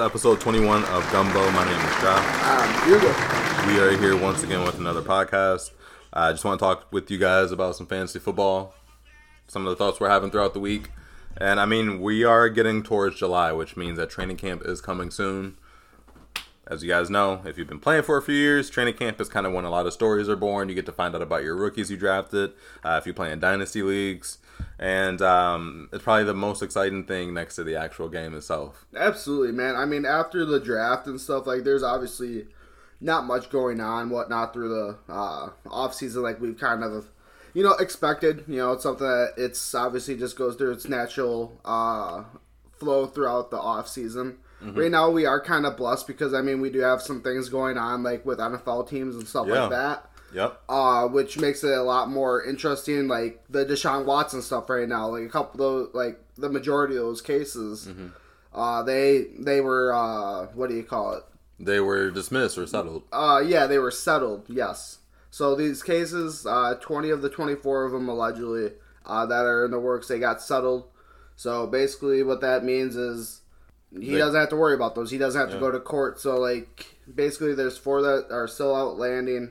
to episode 21 of Gumbo. My name is Josh. Hugo. We are here once again with another podcast. I just want to talk with you guys about some fantasy football, some of the thoughts we're having throughout the week. And I mean, we are getting towards July, which means that training camp is coming soon. As you guys know, if you've been playing for a few years, training camp is kind of when a lot of stories are born. You get to find out about your rookies you drafted, uh, if you play in dynasty leagues, and um, it's probably the most exciting thing next to the actual game itself. Absolutely, man. I mean, after the draft and stuff, like, there's obviously not much going on, whatnot, through the uh, off season, like we've kind of, you know, expected. You know, it's something that it's obviously just goes through its natural uh, flow throughout the off season. Mm-hmm. Right now, we are kind of blessed because I mean, we do have some things going on, like with NFL teams and stuff Yeah. like that. Yep. uh, which makes it a lot more interesting. Like the Deshaun Watson stuff right now, like a couple of those, like the majority of those cases, Mm-hmm. uh, they they were uh, what do you call it? They were dismissed or settled. Uh, yeah, they were settled. Yes. So these cases, uh, twenty of the twenty-four of them allegedly uh, that are in the works, they got settled. So basically, what that means is he They- doesn't have to worry about those. He doesn't have to go to court. So like, basically, there's four that are still outlanding.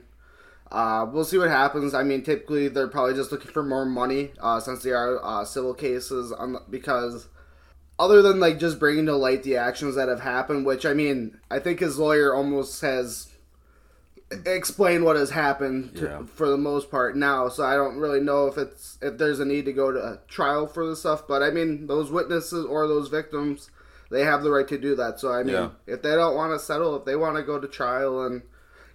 Uh, we'll see what happens. I mean, typically they're probably just looking for more money uh, since they are uh, civil cases on the, because other than like just bringing to light the actions that have happened, which I mean, I think his lawyer almost has explained what has happened to, Yeah. for the most part now. So I don't really know if it's if there's a need to go to trial for the stuff. But I mean, those witnesses or those victims, they have the right to do that. So I mean, Yeah. if they don't want to settle, if they want to go to trial and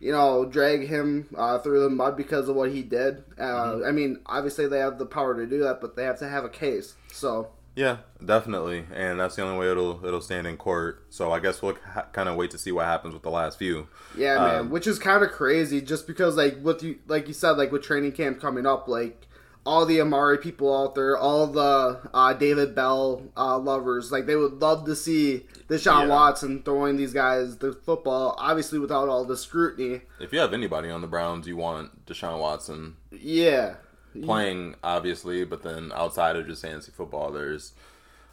you know drag him uh, through the mud because of what he did, uh, Mm-hmm. I mean, obviously they have the power to do that, but they have to have a case. So. Yeah, definitely, and that's the only way it'll it'll stand in court. So I guess we'll ha- kind of wait to see what happens with the last few. Yeah, man, Um, which is kind of crazy, just because like with you, like you said, like with training camp coming up, like all the Amari people out there, all the uh, David Bell uh, lovers, like they would love to see Deshaun Yeah. Watson throwing these guys the football, obviously without all the scrutiny. If you have anybody on the Browns, you want Deshaun Watson Yeah, playing, obviously, but then outside of just fantasy football, there's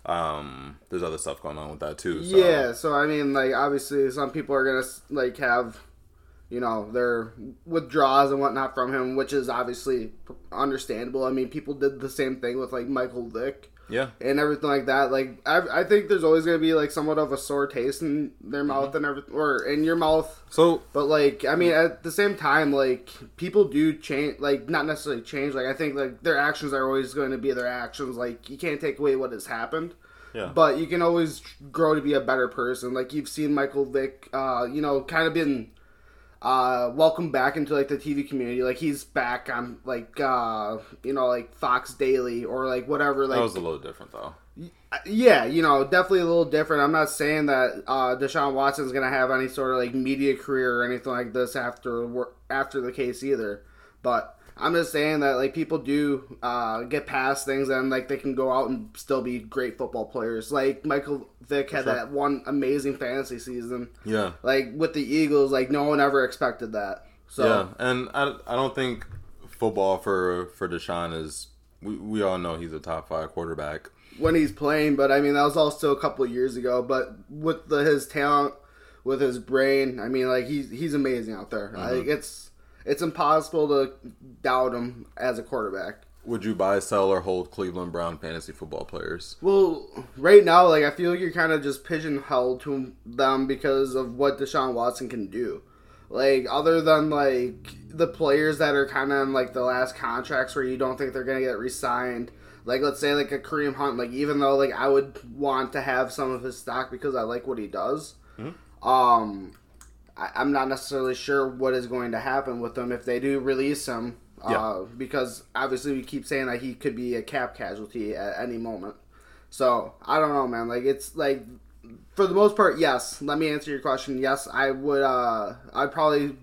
um there's other stuff going on with that too. So. yeah. So I mean, like obviously, some people are gonna like have. You know their withdrawals and whatnot from him, which is obviously understandable. I mean, people did the same thing with like Michael Vick. yeah, and everything like that. Like I, I think there's always gonna be like somewhat of a sore taste in their mouth and everything, or in your mouth. So But like, I mean, at the same time, like people do change. Like not necessarily change. Like I think like their actions are always going to be their actions. Like you can't take away what has happened. yeah, But you can always grow to be a better person. Like you've seen Michael Vick, uh, you know, kind of been uh welcome back into like the TV community. Like he's back on like uh you know like Fox Daily or like whatever like that was a little different though. yeah, you know, definitely a little different. I'm not saying that uh, Deshaun Watson's gonna have any sort of like media career or anything like this after after the case either. But I'm just saying that like people do uh, get past things and like they can go out and still be great football players. Like Michael Vick had sure. that one amazing fantasy season. Yeah, Like with the Eagles, like no one ever expected that. So yeah, and I, I don't think football for for Deshaun is. We, we all know he's a top five quarterback. when he's playing, but I mean that was also a couple of years ago. But with the, his talent, with his brain, I mean like he's he's amazing out there. Like it's it's impossible to doubt him as a quarterback. Would you buy, sell, or hold Cleveland Brown fantasy football players? Well, right now, like I feel like you're kind of just pigeonholed to them because of what Deshaun Watson can do. Like other than like the players that are kind of in like the last contracts where you don't think they're gonna get re-signed. Like let's say like a Kareem Hunt. Like even though like I would want to have some of his stock because I like what he does. Um, I, I'm not necessarily sure what is going to happen with him if they do release him. Yeah. Uh, because obviously we keep saying that he could be a cap casualty at any moment. So I don't know, man. Like it's like for the most part, yes. Let me answer your question. Yes, I would. uh I'd probably.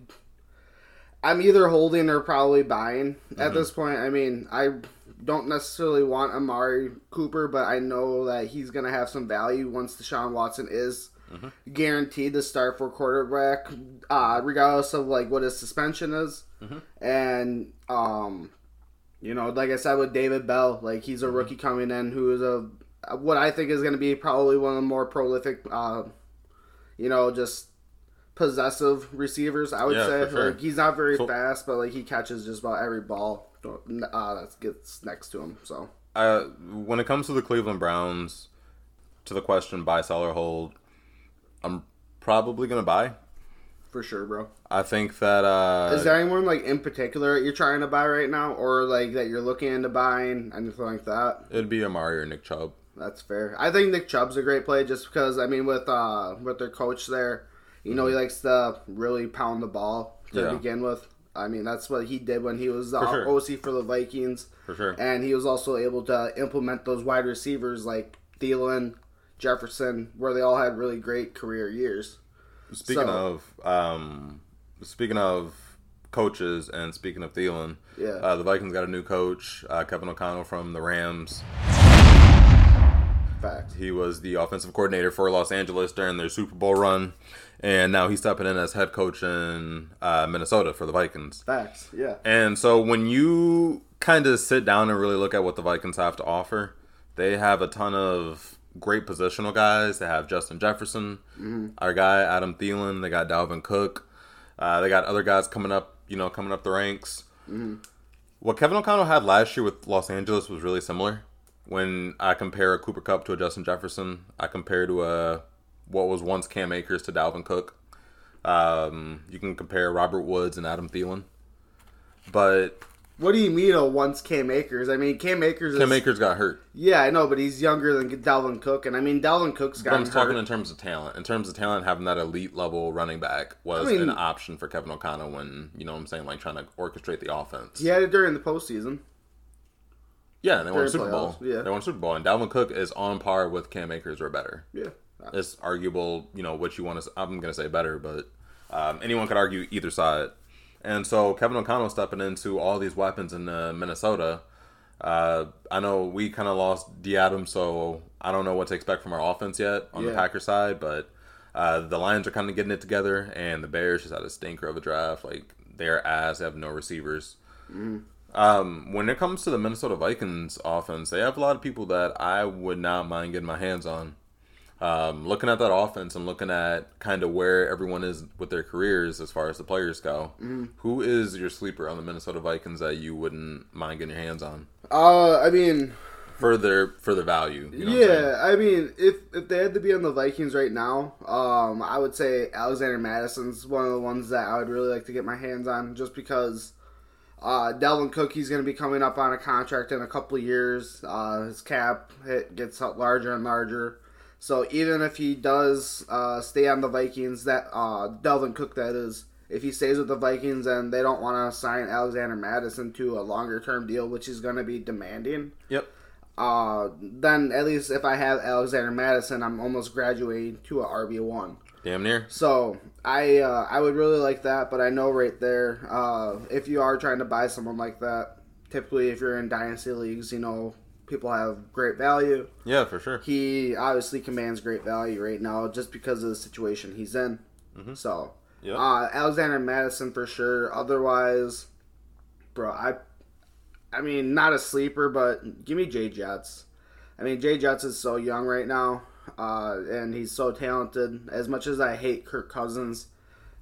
I'm either holding or probably buying at this point. I mean, I don't necessarily want Amari Cooper, but I know that he's gonna have some value once Deshaun Watson is guaranteed to start for quarterback, uh, regardless of like what his suspension is. And um, you know, like I said with David Bell, like he's a rookie coming in who is a what I think is going to be probably one of the more prolific uh, you know, just possessive receivers. I would Yeah, say for sure. like he's not very So- fast, but like he catches just about every ball uh, that gets next to him. So Uh, when it comes to the Cleveland Browns, to the question buy, sell, or hold, I'm probably gonna buy. for sure, bro. I think that uh, Is there anyone like in particular you're trying to buy right now, or like that you're looking into buying, anything like that? it'd be Amari or Nick Chubb. That's fair. I think Nick Chubb's a great play just because I mean with uh with their coach there, you know he likes to really pound the ball to Yeah. begin with. I mean that's what he did when he was the For sure. OC for the Vikings, For sure. and he was also able to implement those wide receivers like Thielen, Jefferson, where they all had really great career years. Speaking So- of um, speaking of coaches and speaking of Thielen, Yeah. uh, the Vikings got a new coach, uh, Kevin O'Connell from the Rams. Fact. He was the offensive coordinator for Los Angeles during their Super Bowl run, and now he's stepping in as head coach in uh, Minnesota for the Vikings. Facts. Yeah. And so when you kind of sit down and really look at what the Vikings have to offer, they have a ton of great positional guys. They have Justin Jefferson, our guy Adam Thielen. They got Dalvin Cook. Uh, they got other guys coming up, you know, coming up the ranks. What Kevin O'Connell had last year with Los Angeles was really similar. When I compare a Cooper Kupp to a Justin Jefferson, I compare to a what was once Cam Akers to Dalvin Cook. Um, you can compare Robert Woods and Adam Thielen. But What do you mean? Oh, once Cam Akers? I mean, Cam Akers is Cam Akers got hurt. yeah, I know, but he's younger than Dalvin Cook, and I mean Dalvin Cook's But gotten I'm talking in terms of talent. In terms of talent, having that elite level running back was I mean- an option for Kevin O'Connell when, you know what I'm saying, like trying to orchestrate the offense. He had it during the postseason. Yeah, and they won a During Super Bowl. yeah. They won a Super Bowl. And Dalvin Cook is on par with Cam Akers or better. Yeah. It's arguable, you know, what you want to. I'm going to say better, but um, anyone could argue either side. And so Kevin O'Connell stepping into all these weapons in uh, Minnesota. Uh, I know we kind of lost D. Adams, so I don't know what to expect from our offense yet on the Yeah. Packer side. But uh, the Lions are kind of getting it together, and the Bears just had a stinker of a draft. Like they're ass, they have no receivers. Um, when it comes to the Minnesota Vikings offense, they have a lot of people that I would not mind getting my hands on. Um, looking at that offense and looking at kind of where everyone is with their careers as far as the players go, who is your sleeper on the Minnesota Vikings that you wouldn't mind getting your hands on Uh, I mean, for their for the value? You know what I'm saying? yeah, I mean, if if they had to be on the Vikings right now, um, I would say Alexander Mattison's one of the ones that I would really like to get my hands on, just because. Uh, Dalvin Cook, he's going to be coming up on a contract in a couple of years. Uh, his cap hit gets larger and larger. So even if he does uh, stay on the Vikings, that uh, Dalvin Cook, that is, if he stays with the Vikings and they don't want to sign Alexander Mattison to a longer term deal, which is going to be demanding, Yep. uh, then at least if I have Alexander Mattison, I'm almost graduating to a RB one. Damn near. So I uh, I would really like that, but I know right there, uh, if you are trying to buy someone like that, typically if you're in dynasty leagues, you know people have great value. Yeah, for sure. He obviously commands great value right now just because of the situation he's in. So Yep. uh, Alexander Mattison for sure. Otherwise, bro, I I mean not a sleeper, but give me Jay Jets. I mean Jay Jets is so young right now, uh, and he's so talented. As much as I hate Kirk Cousins,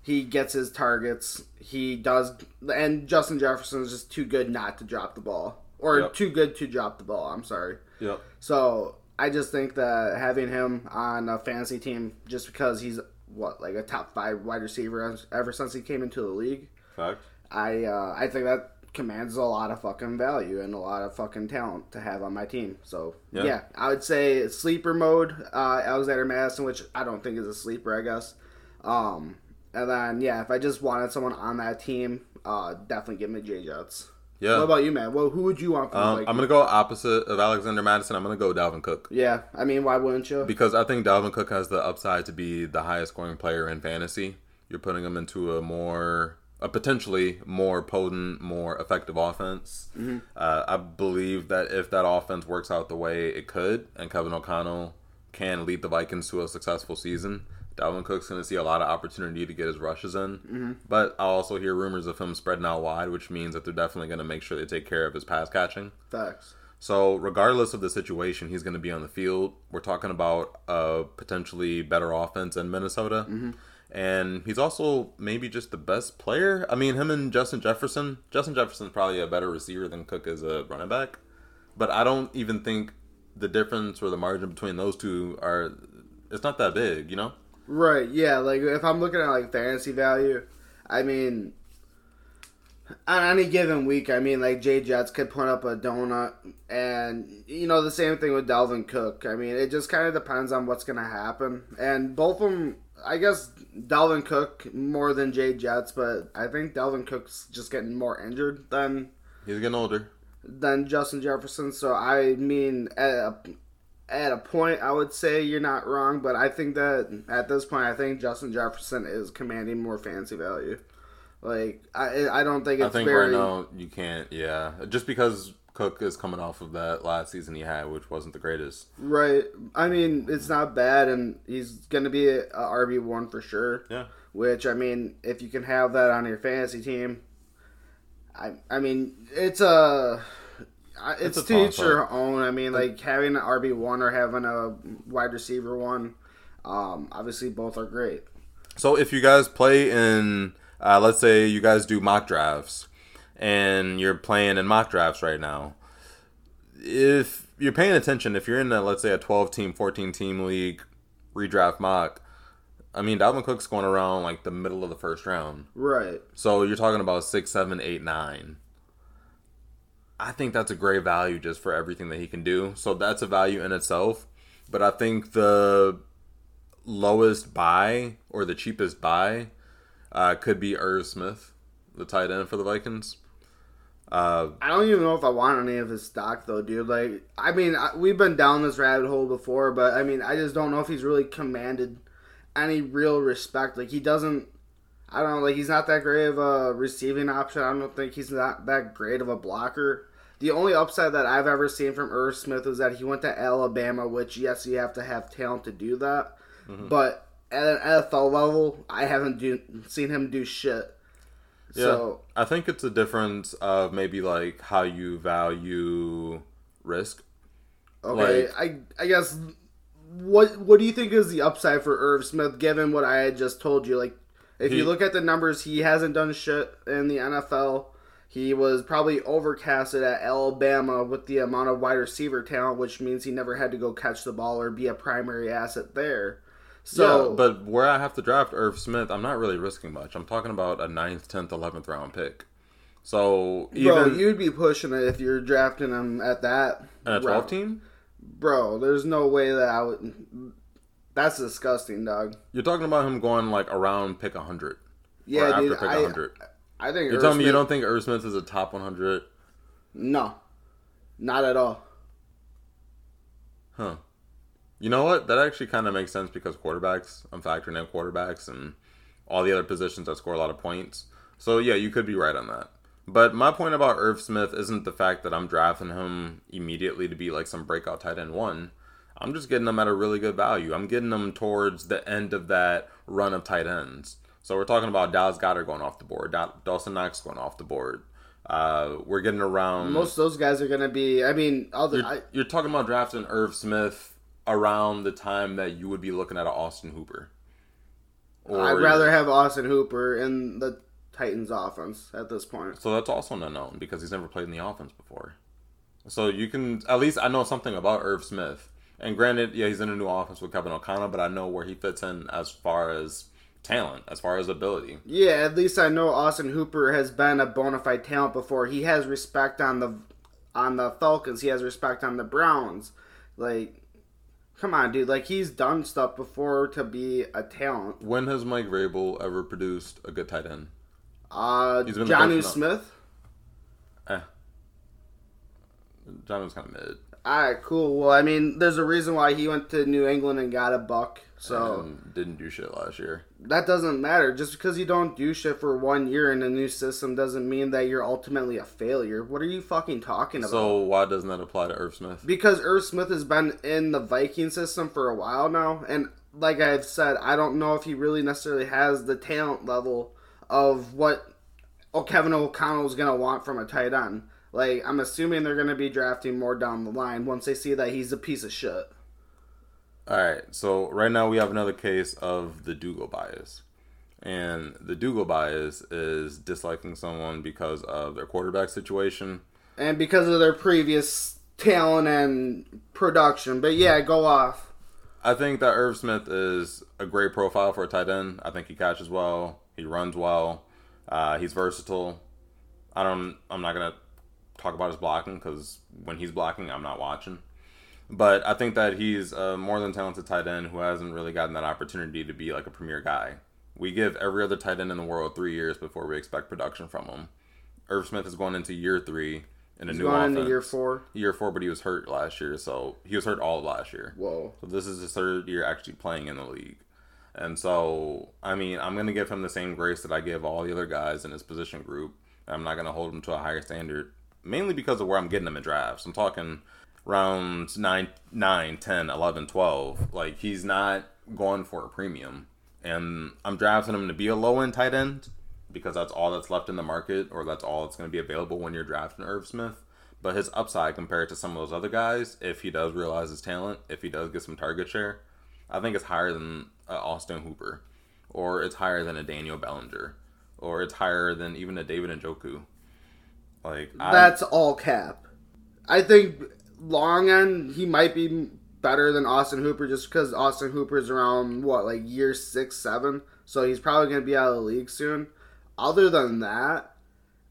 he gets his targets. He does, and Justin Jefferson is just too good not to drop the ball, or Yep. too good to drop the ball. I'm sorry. Yep. So I just think that having him on a fantasy team, just because he's what like a top five wide receiver ever since he came into the league, Fact. I uh, I think that commands a lot of fucking value and a lot of fucking talent to have on my team. So Yeah. yeah, I would say sleeper mode, uh, Alexander Mattison, which I don't think is a sleeper, I guess. Um, and then yeah, if I just wanted someone on that team, uh, definitely give me J Jets. Yeah. What about you, man? Well, who would you want from Um, like? I'm gonna go opposite of Alexander Mattison. I'm gonna go Dalvin Cook. yeah, I mean, why wouldn't you? Because I think Dalvin Cook has the upside to be the highest scoring player in fantasy. You're putting him into a more, a potentially more potent, more effective offense. Uh, I believe that if that offense works out the way it could, and Kevin O'Connell can lead the Vikings to a successful season, Dalvin Cook's going to see a lot of opportunity to get his rushes in. But I also hear rumors of him spreading out wide, which means that they're definitely going to make sure they take care of his pass catching. Facts. So, regardless of the situation, he's going to be on the field. We're talking about a potentially better offense in Minnesota. Mm-hmm. And he's also maybe just the best player. I mean, him and Justin Jefferson. Justin Jefferson's probably a better receiver than Cook is a running back. But I don't even think the difference or the margin between those two are. It's not that big, you know? Right, yeah. Like if I'm looking at like fantasy value, I mean, on any given week, I mean, like Jay Jets could put up a donut, and you know the same thing with Dalvin Cook. I mean, it just kind of depends on what's gonna happen, and both of them. I guess Dalvin Cook more than Jay Jets, but I think Dalvin Cook's just getting more injured than He's getting older. than Justin Jefferson. So I mean, at a, at a point, I would say you're not wrong, but I think that at this point, I think Justin Jefferson is commanding more fancy value. Like I, I don't think it's I think very right now you can't, yeah. Just because Cook is coming off of that last season he had, which wasn't the greatest. right. I mean, it's not bad, and he's gonna be a, RB one for sure. Yeah. Which I mean, if you can have that on your fantasy team, I I mean, it's a it's, to each your own. I mean, like having an RB one or having a wide receiver one, um, obviously both are great. So if you guys play in, uh, let's say you guys do mock drafts, and you're playing in mock drafts right now, if you're paying attention, if you're in a let's say a 12 team, 14 team league redraft mock, I mean Dalvin Cook's going around like the middle of the first round. Right. So you're talking about six, seven, eight, nine. I think that's a great value just for everything that he can do. So that's a value in itself. But I think the lowest buy or the cheapest buy uh, could be Irv Smith, the tight end for the Vikings. Uh, I don't even know if I want any of his stock though, dude. Like, I mean, I, we've been down this rabbit hole before, but I mean, I just don't know if he's really commanded any real respect. Like, he doesn't. I don't know. Like, he's not that great of a receiving option. I don't think he's not that great of a blocker. The only upside that I've ever seen from Irv Smith is that he went to Alabama, which yes, you have to have talent to do that. Mm-hmm. But at an NFL level, I haven't do, seen him do shit. yeah, So I think it's a difference of maybe like how you value risk. Okay, Like- I I guess what what do you think is the upside for Irv Smith given what I had just told you? Like if He- you look at the numbers, he hasn't done shit in the NFL. He was probably overcasted at Alabama with the amount of wide receiver talent, which means he never had to go catch the ball or be a primary asset there. So, yeah, but where I have to draft Irv Smith, I'm not really risking much. I'm talking about a 9th, 10th, 11th round pick. So even bro, you'd be pushing it if you're drafting him at that. in a 12 route. team, Bro, there's no way that I would. That's disgusting, dog. you're talking about him going like around pick 100. Yeah, after dude. pick I, 100. I think You're Irv telling me you don't think Irv Smith is a top 100? No, not at all. Huh. You know what? That actually kind of makes sense because quarterbacks, I'm factoring in quarterbacks and all the other positions that score a lot of points. So yeah, you could be right on that. But my point about Irv Smith isn't the fact that I'm drafting him immediately to be like some breakout tight end one. I'm just getting them at a really good value. I'm getting them towards the end of that run of tight ends. So we're talking about Dallas Goedert going off the board, Da- Dawson Knox going off the board. Uh, we're getting around. Most of those guys are gonna be. I mean, other. You're, I, you're talking about drafting Irv Smith around the time that you would be looking at an Austin Hooper. Or I'd rather have Austin Hooper in the Titans' offense at this point. So that's also unknown because he's never played in the offense before. So you can at least I know something about Irv Smith. And granted, yeah, he's in a new offense with Kevin O'Connell, but I know where he fits in as far as talent, as far as ability. Yeah, at least I know Austin Hooper has been a bona fide talent before. He has respect on the on the Falcons. He has respect on the Browns. Like, come on, dude. Like he's done stuff before to be a talent. When has Mike Vrabel ever produced a good tight end? Uh, He's been Jonnu. Smith. Eh. John was kind of mid. All right, cool. Well, I mean, there's a reason why he went to New England and got a buck. So and didn't do shit last year. that doesn't matter. Just because you don't do shit for one year in a new system doesn't mean that you're ultimately a failure. What are you fucking talking about? So why doesn't that apply to Irv Smith? because Irv Smith has been in the Viking system for a while now, and like I've said, I don't know if he really necessarily has the talent level of what oh, Kevin O'Connell is gonna want from a tight end. Like I'm assuming they're going to be drafting more down the line once they see that he's a piece of shit. All right, so right now we have another case of the Dougal bias. And the Dougal bias is disliking someone because of their quarterback situation. And because of their previous talent and production. But yeah, go off. I think that Irv Smith is a great profile for a tight end. I think he catches well, he runs well, uh, he's versatile. I don't. I'm not gonna talk about his blocking because when he's blocking, I'm not watching. But I think that he's a more than talented tight end who hasn't really gotten that opportunity to be like a premier guy. We give every other tight end in the world three years before we expect production from him. Irv Smith is going into year three in a He's new going offense. into year four. Year four, but he was hurt last year, so he was hurt all of last year. Whoa. So this is his third year actually playing in the league. And so, I mean, I'm going to give him the same grace that I give all the other guys in his position group. I'm not going to hold him to a higher standard, mainly because of where I'm getting him in drafts. I'm talking rounds 9, 9 10, 11, 12. Like, he's not going for a premium. And I'm drafting him to be a low end tight end because that's all that's left in the market or that's all that's going to be available when you're drafting Irv Smith. But his upside compared to some of those other guys, if he does realize his talent, if he does get some target share, I think it's higher than uh, Austin Hooper, or it's higher than a Daniel Bellinger, or it's higher than even a David Njoku. Like I, That's all cap. I think long end he might be better than Austin Hooper just because Austin Hooper's around what like year six seven, so he's probably gonna be out of the league soon. Other than that,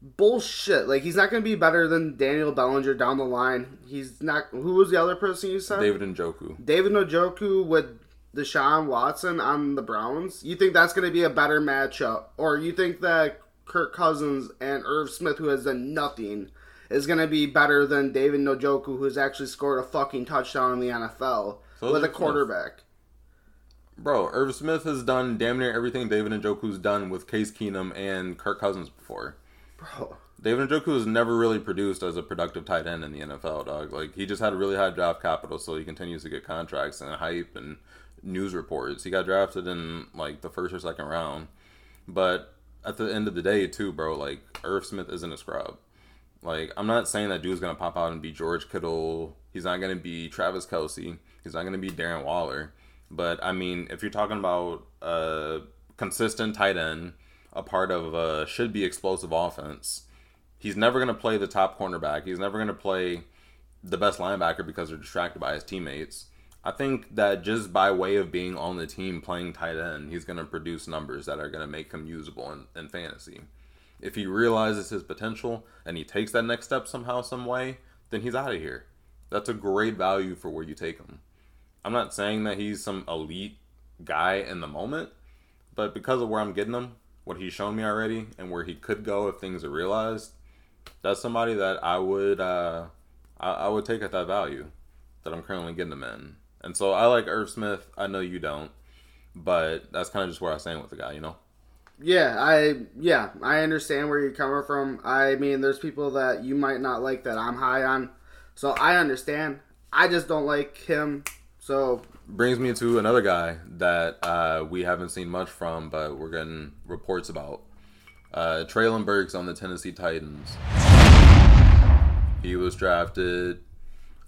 bullshit. Like he's not gonna be better than Daniel Bellinger down the line. He's not. Who was the other person you said? David Njoku. David Njoku with Deshaun Watson on the Browns. You think that's going to be a better matchup, or you think that Kirk Cousins and Irv Smith, who has done nothing, is going to be better than David Njoku, who's actually scored a fucking touchdown in the NFL So with a quarterback? Bro, Irv Smith has done damn near everything David Njoku's done with Case Keenum and Kirk Cousins before. Bro, David Njoku has never really produced as a productive tight end in the NFL, dog. Like he just had a really high draft capital, so he continues to get contracts and hype and news reports. He got drafted in like the first or second round, but at the end of the day, too, bro, like Irv Smith isn't a scrub. Like I'm not saying that dude's gonna pop out and be George Kittle. He's not gonna be Travis Kelce. He's not gonna be Darren Waller. But I mean, if you're talking about a consistent tight end, a part of a should be explosive offense, he's never to play the top cornerback. He's never to play the best linebacker because they're distracted by his teammates. I think that just by way of being on the team playing tight end, he's going to produce numbers that are going to make him usable in, in fantasy. If he realizes his potential and he takes that next step somehow, some way, then he's out of here. That's a great value for where you take him. I'm not saying that he's some elite guy in the moment, but because of where I'm getting him, what he's shown me already, and where he could go if things are realized, that's somebody that I would uh, I, I would take at that value that I'm currently getting him in. And so I like Irv Smith. I know you don't, but that's kind of just where I stand with the guy, you know. yeah, I yeah, I understand where you're coming from. I mean, there's people that you might not like that I'm high on, so I understand. I just don't like him. So Brings me to another guy that uh, we haven't seen much from, but we're getting reports about. Uh, Treylon Burks on the Tennessee Titans. He was drafted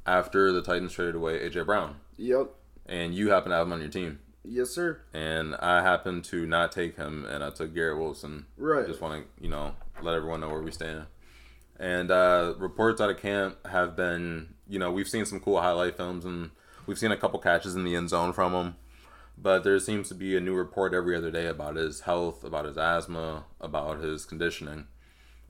after the Titans traded away AJ Brown, yep, and you happen to have him on your team. yes sir. And I happened to not take him, and I took Garrett Wilson. Right. Just want to, you know, let everyone know where we stand. And uh, reports out of camp have been, you know, we've seen some cool highlight films, and we've seen a couple catches in the end zone from him. But there seems to be a new report every other day about his health, about his asthma, about his conditioning.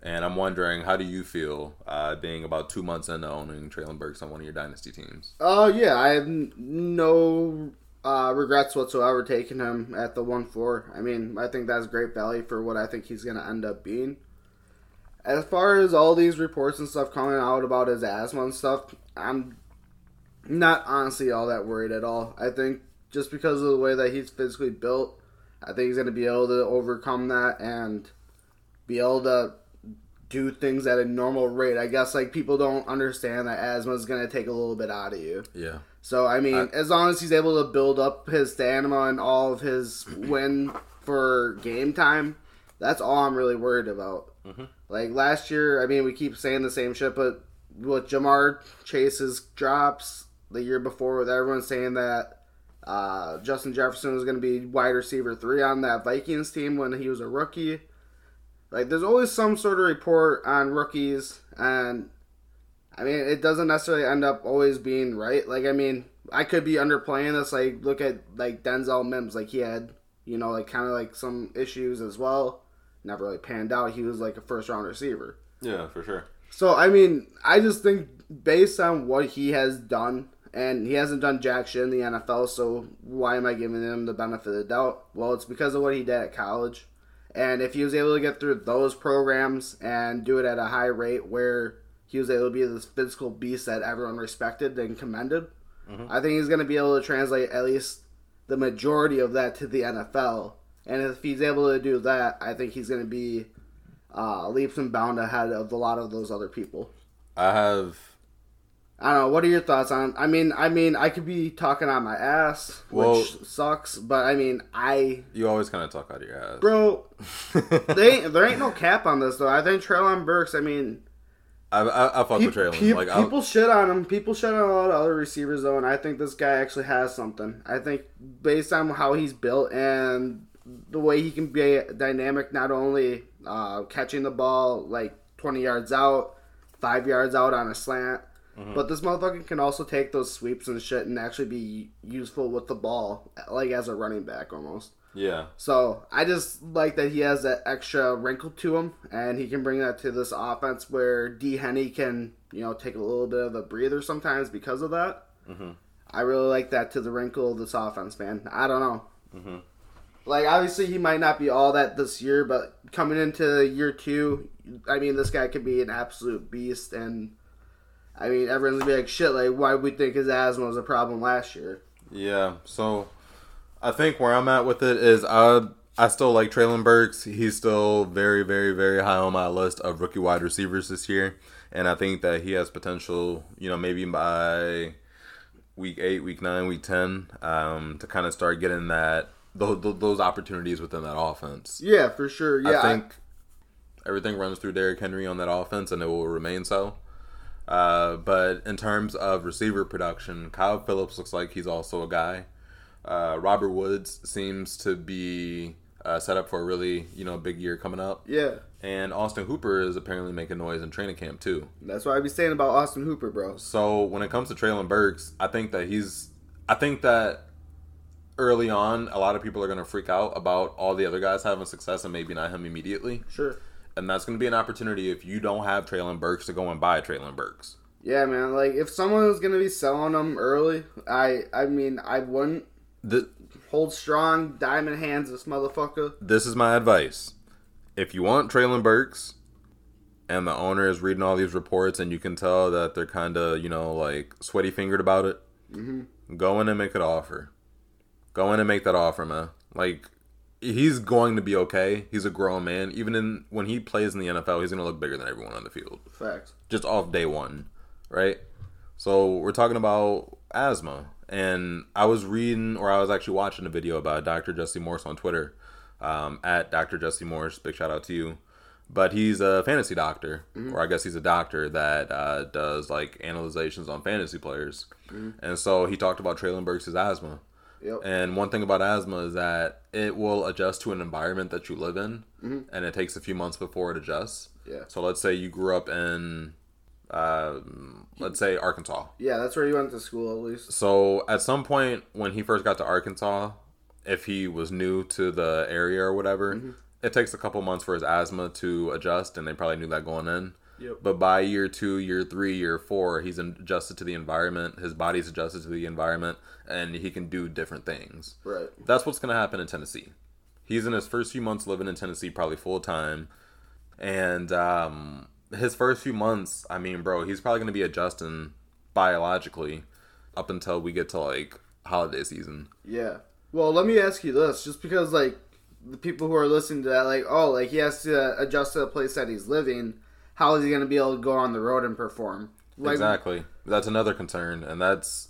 And I'm wondering, how do you feel uh, being about two months into owning Treylon Burks on one of your dynasty teams? Oh yeah, I have no uh, regrets whatsoever taking him at the one four. I mean, I think that's great value for what I think he's going to end up being. As far as all these reports and stuff coming out about his asthma and stuff, I'm not honestly all that worried at all. I think just because of the way that he's physically built, I think he's going to be able to overcome that and be able to do things at a normal rate. I guess like people don't understand that asthma is going to take a little bit out of you. Yeah. So I mean, I- as long as he's able to build up his stamina and all of his win for game time, That's all I'm really worried about. Mm-hmm. Like last year, I mean, we keep saying the same shit, but with Ja'Marr Chase's drops the year before, with everyone saying that uh, Justin Jefferson was going to be wide receiver three on that Vikings team when he was a rookie. Like, there's always some sort of report on rookies, and I mean, it doesn't necessarily end up always being right. Like, I mean, I could be underplaying this. Like, look at like Denzel Mims. Like, he had, you know, like kind of like some issues as well. Never really panned out. He was like a first round receiver. Yeah, for sure. So I mean, I just think based on what he has done, and he hasn't done jack shit in the NFL. So why am I giving him the benefit of the doubt? Well, it's because of what he did at college, and if he was able to get through those programs and do it at a high rate, where he was able to be this physical beast that everyone respected and commended, I think he's going to be able to translate at least the majority of that to the NFL. And if he's able to do that, I think he's going to be uh, leaps and bounds ahead of a lot of those other people. I have I don't know. What are your thoughts on? I mean, I mean, I could be talking on my ass, which sucks. But I mean, I, you always kind of talk out of your ass. bro, they there ain't no cap on this though. I think Treylon Burks. I mean, I I, I fuck pe- with Treylon. pe- like people shit on him. People shit on a lot of other receivers though, and I think this guy actually has something. I think based on how he's built and the way he can be dynamic, not only uh, catching the ball like twenty yards out, five yards out on a slant. Mm-hmm. But this motherfucker can also take those sweeps and shit and actually be useful with the ball, like as a running back almost. yeah, So I just like that he has that extra wrinkle to him, and he can bring that to this offense where D Henny can, you know, take a little bit of a breather sometimes because of that. Mhm. I really like that to the wrinkle of this offense, man. I don't know. Mhm. Like obviously he might not be all that this year, but coming into year two, I mean this guy could be an absolute beast, and I mean everyone's gonna be like, shit, like why we think his asthma was a problem last year? yeah. So I think where I'm at with it is I I still like Treylon Burks. He's still very very very high on my list of rookie wide receivers this year, and I think that he has potential. You know, maybe by week eight, week nine, week ten, um, to kind of start getting that those, those opportunities within that offense. Yeah, for sure. Yeah, I think everything runs through Derrick Henry on that offense, and it will remain so. Uh, but in terms of receiver production, Kyle Phillips looks like he's also a guy. Uh, Robert Woods seems to be uh, set up for a really you know big year coming up, yeah. and Austin Hooper is apparently making noise in training camp too. That's what I be saying about Austin Hooper, bro. So when it comes to Treylon Burks, I think that he's. I think that early on, a lot of people are going to freak out about all the other guys having success and maybe not him immediately. Sure. And that's going to be an opportunity if you don't have Treylon Burks to go and buy Treylon Burks. Yeah, man. Like if someone was gonna be selling them early, I I mean I wouldn't The, hold strong, diamond hands this motherfucker. this is my advice. If you want Treylon Burks and the owner is reading all these reports and you can tell that they're kind of, you know, like sweaty fingered about it, mm-hmm. go in and make an offer. Go in and make that offer, man. Like, he's going to be okay. He's a grown man. Even in when he plays in the NFL, he's going to look bigger than everyone on the field. Facts. just off day one, right? So we're talking about asthma, and I was reading, or I was actually watching a video about Dr. Jesse Morse on Twitter, um, at Dr. Jesse Morse. Big shout out to you. But he's a fantasy doctor, or I guess he's a doctor that uh, does like analyzations on fantasy players, and so he talked about Treylon Burks' asthma. Yep. And one thing about asthma is that it will adjust to an environment that you live in, and it takes a few months before it adjusts. Yeah. So let's say you grew up in, uh, let's say Arkansas. Yeah, that's where he went to school at least. So at some point when he first got to Arkansas, if he was new to the area or whatever, it takes a couple months for his asthma to adjust, and they probably knew that going in. Yep. But by year two, year three, year four, he's adjusted to the environment. His body's adjusted to the environment, and he can do different things. Right. That's what's going to happen in Tennessee. He's in his first few months living in Tennessee, probably full time. And um, his first few months, I mean, bro, he's probably going to be adjusting biologically up until we get to like holiday season. Yeah. Well, let me ask you this, just because like the people who are listening to that, like, oh, like he has to adjust to the place that he's living. How is he going to be able to go on the road and perform? Like, exactly. That's another concern, and that's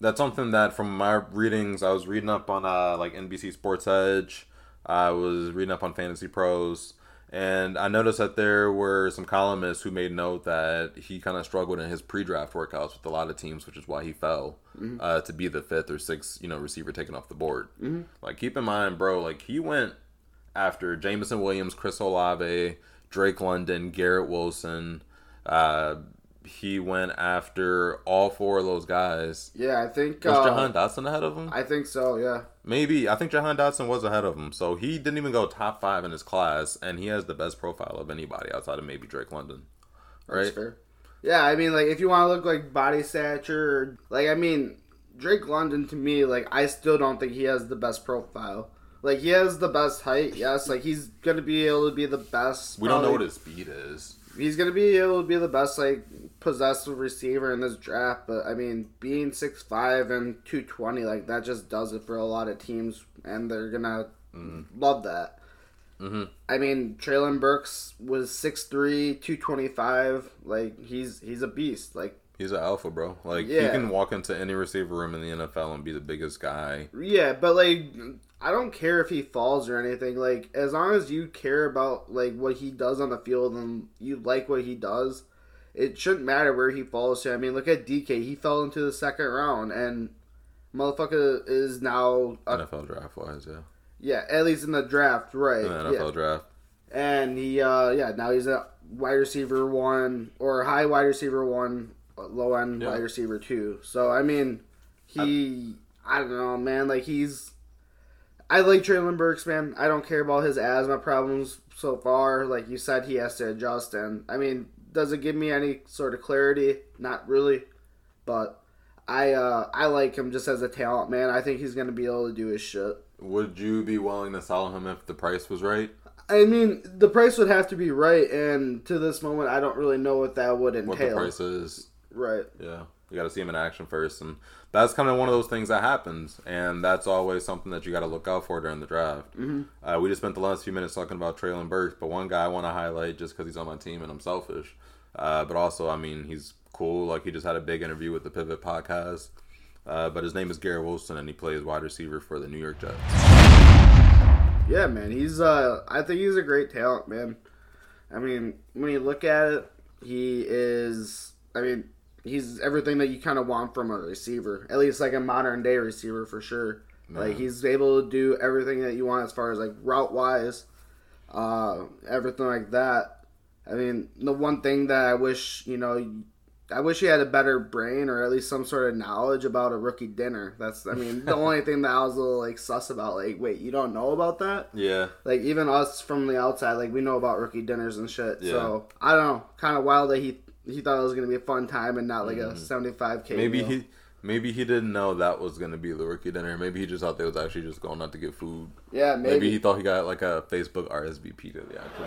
that's something that from my readings, I was reading up on uh, like NBC Sports Edge, I was reading up on Fantasy Pros, and I noticed that there were some columnists who made note that he kind of struggled in his pre-draft workouts with a lot of teams, which is why he fell Mm-hmm. uh, to be the fifth or sixth, you know, receiver taken off the board. Like, keep in mind, bro, like he went after Jameson Williams, Chris Olave, Drake London, Garrett Wilson. Uh, he went after all four of those guys. Yeah, I think. Was uh, Jahan Dotson ahead of him? I think so. Yeah. Maybe. I think Jahan Dotson was ahead of him. So he didn't even go top five in his class, and he has the best profile of anybody outside of maybe Drake London. That's Right? fair. Yeah, I mean, like if you want to look like body stature, like I mean, Drake London to me, like I still don't think he has the best profile. Like he has the best height, yes. Like he's gonna be able to be the best. We don't know what his speed is. he's gonna be able to be the best like possessive receiver in this draft. But I mean, being six five and two twenty, like that just does it for a lot of teams, and they're gonna love that. Mhm. I mean, Treylon Burks was 6'3", 225. Like he's he's a beast. Like He's an alpha, bro. Like he can walk into any receiver room in the NFL and be the biggest guy. yeah, but like I don't care if he falls or anything. Like as long as you care about like what he does on the field and you like what he does, it shouldn't matter where he falls to. I mean, look at DK. He fell into the second round and motherfucker is now a, NFL draft wise, yeah. yeah, at least in the draft, right? In the yeah. NFL draft. and he uh yeah now he's a wide receiver one or high wide receiver one low end Yeah. wide receiver two so i mean he I, don't know man like he's i like Treylon Burks man i don't care about his asthma problems so far like you said he has to adjust and i mean does it give me any sort of clarity not really but i uh i like him just as a talent man i think he's gonna be able to do his shit Would you be willing to sell him if the price was right? I mean, the price would have to be right, and to this moment, I don't really know what that would entail. What the price is? Right. Yeah, you got to see him in action first, and that's kind of one of those things that happens, and that's always something that you got to look out for during the draft. Mm-hmm. Uh, we just spent the last few minutes talking about Treylon Burks, but one guy I want to highlight just because he's on my team and I'm selfish, uh, but also I mean he's cool. Like he just had a big interview with the Pivot podcast, uh, but his name is Garrett Wilson, and he plays wide receiver for the New York Jets. Yeah, man. He's uh, I think he's a great talent, man. I mean, when you look at it, he is. I mean, he's everything that you kind of want from a receiver, at least like a modern day receiver for sure. Like he's able to do everything that you want as far as like route wise, uh, everything like that. I mean, the one thing that I wish you know, I wish he had a better brain or at least some sort of knowledge about a rookie dinner. That's I mean the only thing that I was a little like sus about. Like, wait, you don't know about that? Yeah, Like even us from the outside, like we know about rookie dinners and shit. Yeah. So I don't know, kind of wild that he he thought it was gonna be a fun time and not like a seventy five k. Mm-hmm. maybe he. Maybe he didn't know that was gonna be the rookie dinner. Maybe he just thought they was actually just going out to get food. yeah Maybe. maybe, he thought he got like a Facebook RSVP to the actual.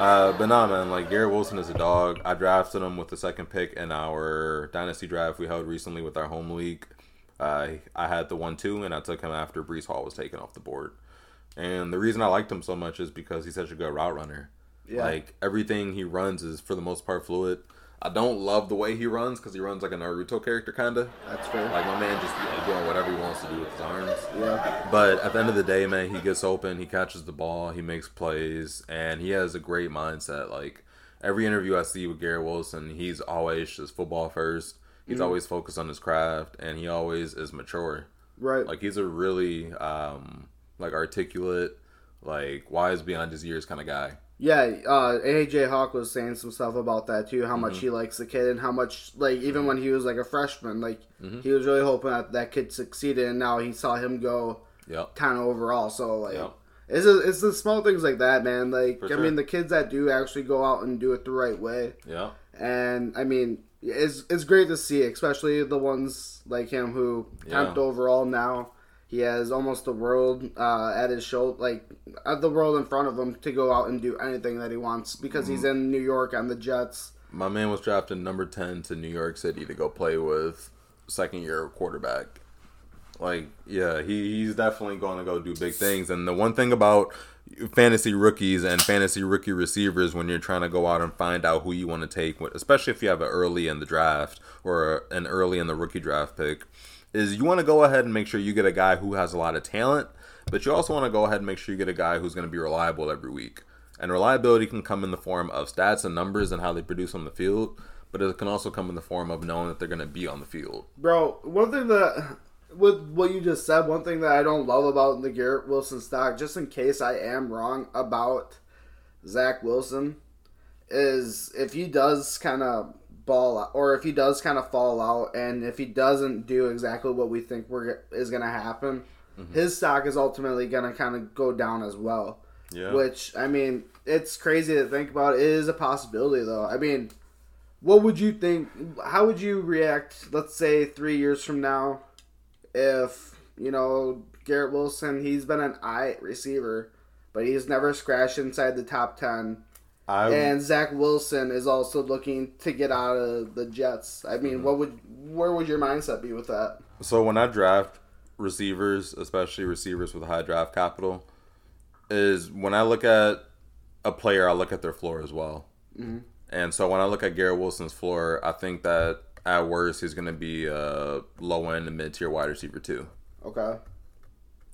Uh, but nah, man. Like Garrett Wilson is a dog. I drafted him with the second pick in our dynasty draft we held recently with our home league. Uh, I had the one two, and I took him after Breece Hall was taken off the board. And the reason I liked him so much is because he's such a good route runner. Yeah. Like everything he runs is for the most part fluid. I don't love the way he runs because he runs like a Naruto character, kinda. that's fair. Like my man just like, doing whatever he wants to do with his arms. yeah, But at the end of the day, man, he gets open, he catches the ball, he makes plays, and he has a great mindset. Like every interview I see with Garrett Wilson, he's always just football first. He's always focused on his craft, and he always is mature. right. Like he's a really um, like articulate, like wise beyond his years kind of guy. Yeah, uh, AJ Hawk was saying some stuff about that too. How Mm-hmm. much he likes the kid and how much, like, even when he was like a freshman, like Mm-hmm. he was really hoping that that kid succeeded, and now he saw him go Yep. kind of overall. So like, Yep. it's a, it's the small things like that, man. Like, For I sure. mean, the kids that do actually go out and do it the right way, Yeah. and I mean, it's it's great to see, especially the ones like him who Yeah. tenth overall now. He has almost the world uh, at his shoulder, like at the world in front of him to go out and do anything that he wants because he's Mm-hmm. in New York on the Jets. My man was drafted number 10 to New York City to go play with second year quarterback. Like, yeah, he, he's definitely going to go do big things. And the one thing about fantasy rookies and fantasy rookie receivers when you're trying to go out and find out who you want to take, especially if you have an early in the draft or an early in the rookie draft pick, is you want to go ahead and make sure you get a guy who has a lot of talent, but you also want to go ahead and make sure you get a guy who's going to be reliable every week. And reliability can come in the form of stats and numbers and how they produce on the field, but it can also come in the form of knowing that they're going to be on the field. Bro, one thing that with what you just said, one thing that I don't love about the Garrett Wilson stock, just in case I am wrong about Zach Wilson, is if he does kind of ball out, or if he does kind of fall out, and if he doesn't do exactly what we think we're is going to happen, Mm-hmm. his stock is ultimately going to kind of go down as well. Yeah. Which I mean, it's crazy to think about. It is a possibility, though. I mean, what would you think? How would you react? Let's say three years from now, if you know Garrett Wilson, he's been an I receiver, but he's never scratched inside the top ten. I And Zach Wilson is also looking to get out of the Jets. I mean, mm-hmm. what would where would your mindset be with that? So when I draft receivers, especially receivers with high draft capital, is when I look at a player, I look at their floor as well. Mm-hmm. And so when I look at Garrett Wilson's floor, I think that at worst he's going to be a low end and mid tier wide receiver too. Okay.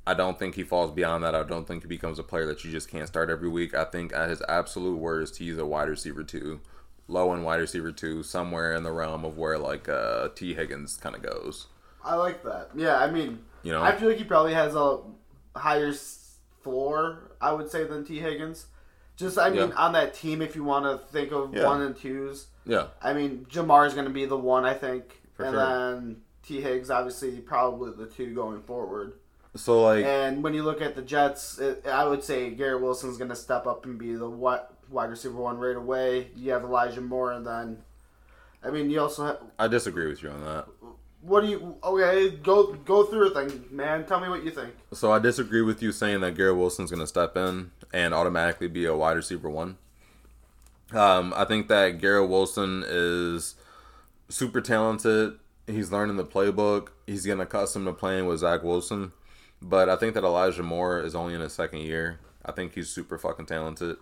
I don't think he falls beyond that. I don't think he becomes a player that you just can't start every week. I think at his absolute worst, he's a wide receiver two, low end wide receiver two, somewhere in the realm of where like uh, Tee Higgins kind of goes. I like that. Yeah, I mean, You know? I feel like he probably has a higher floor, I would say, than Tee Higgins. Just, I mean, Yeah. on that team, if you want to think of Yeah. one and twos, Yeah, I mean, Ja'Marr is going to be the one, I think, For and sure. then T. Higgs, obviously, probably the two going forward. So like And when you look at the Jets, it, I would say Garrett Wilson's going to step up and be the wi- wide receiver one right away. You have Elijah Moore, and then, I mean, you also have, I disagree with you on that. what do you? Okay, go go through a thing, man. Tell me what you think. So I disagree with you saying that Garrett Wilson's going to step in and automatically be a wide receiver one. Um, I think that Garrett Wilson is super talented. He's learning the playbook. He's getting accustomed to playing with Zach Wilson. But I think that Elijah Moore is only in his second year. I think he's super fucking talented.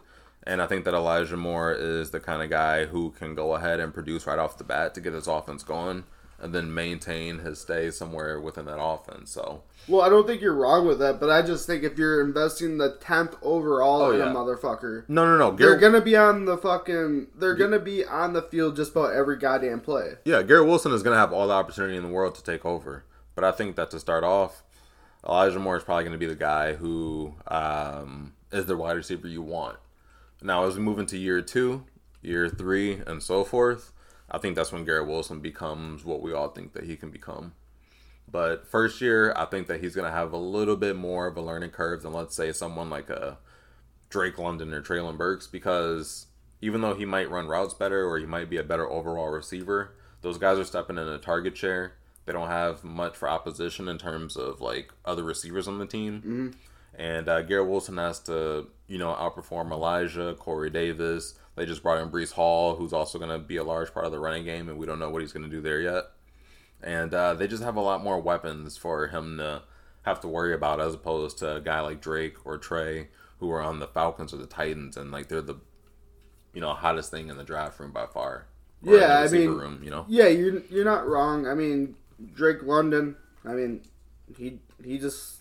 And I think that Elijah Moore is the kind of guy who can go ahead and produce right off the bat to get his offense going and then maintain his stay somewhere within that offense. So Well, I don't think you're wrong with that, but I just think if you're investing the tenth overall Oh, in yeah. a motherfucker, no, no, no. they're gonna be on the fucking. They're gonna be on the field just about every goddamn play. Yeah, Garrett Wilson is going to have all the opportunity in the world to take over. But I think that to start off, Elijah Moore is probably going to be the guy who um, is the wide receiver you want. Now, as we move into year two, year three, and so forth, I think that's when Garrett Wilson becomes what we all think that he can become. But first year, I think that he's going to have a little bit more of a learning curve than, let's say, someone like a Drake London or Treylon Burks because even though he might run routes better or he might be a better overall receiver, those guys are stepping in a target share. They don't have much for opposition in terms of like other receivers on the team. And uh, Garrett Wilson has to, you know, outperform Elijah, Corey Davis. They just brought in Breece Hall, who's also going to be a large part of the running game, and we don't know what he's going to do there yet. And uh, they just have a lot more weapons for him to have to worry about as opposed to a guy like Drake or Trey, who are on the Falcons or the Titans, and like they're the, you know, hottest thing in the draft room by far. Or in the Yeah, I mean- room, you know. Yeah, you're you're not wrong. I mean, Drake London. I mean, he he just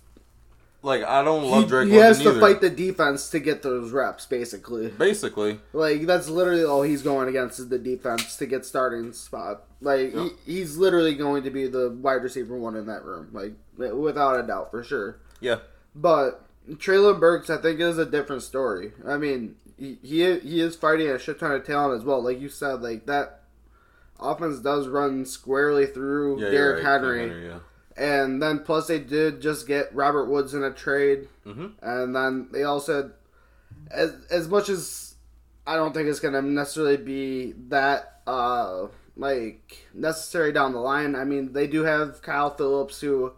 Like I don't he, love Drake. he has to either. fight the defense to get those reps, basically. Basically, Like that's literally all he's going against is the defense to get starting spot. Like Yeah. he, he's literally going to be the wide receiver one in that room, like without a doubt for sure. yeah. But Treylon Burks, I think, is a different story. I mean, he he, he is fighting a shit ton of talent as well. Like you said, like that offense does run squarely through Yeah, Derrick right, Henry. yeah. And then plus they did just get Robert Woods in a trade, Mhm. and then they also, as as much as I don't think it's gonna necessarily be that uh like necessary down the line. I mean, they do have Kyle Phillips, who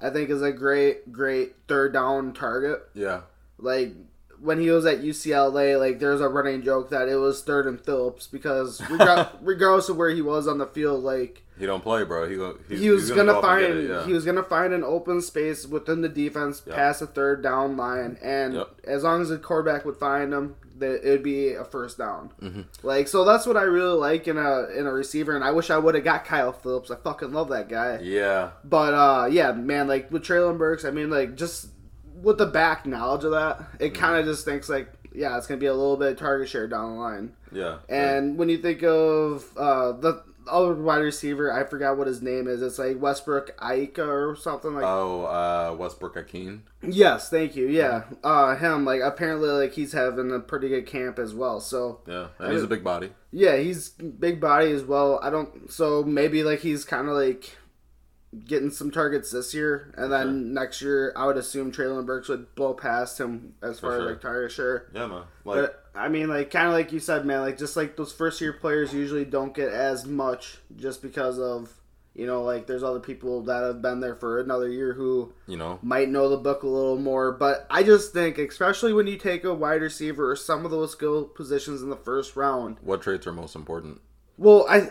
I think is a great great third down target. Yeah. Like when he was at UCLA, like there's a running joke that it was third and Phillips because reg- regardless of where he was on the field, like He don't play, bro. He go, he was gonna, go up and find it, yeah. he was gonna find an open space within the defense Yep. past the third down line, and Yep. as long as the quarterback would find him, that it would be a first down. Mhm. Like so, that's what I really like in a in a receiver, and I wish I would have got Kyle Phillips. I fucking love that guy. yeah. But uh, yeah, man, like with Treylon Burks, I mean, like just with the back knowledge of that, it kind of just thinks like, yeah, it's gonna be a little bit of target share down the line. Yeah. And when you think of uh, the other wide receiver, I forgot what his name is. It's like Westbrook Aika or something like. oh, uh, Westbrook-Ikhine. yes, thank you. Yeah, uh, him. Like apparently, like he's having a pretty good camp as well. So Yeah, and he's a big body. yeah, he's big body as well. I don't. So maybe like he's kind of like getting some targets this year, and then sure. next year I would assume Treylon Burks would blow past him as far sure. as like target share. Yeah, man. Like, But I mean, like kind of like you said, man. Like just like those first year players usually don't get as much just because of you know like there's other people that have been there for another year who you know, might know the book a little more. But I just think, especially when you take a wide receiver or some of those skill positions in the first round, what traits are most important? well, I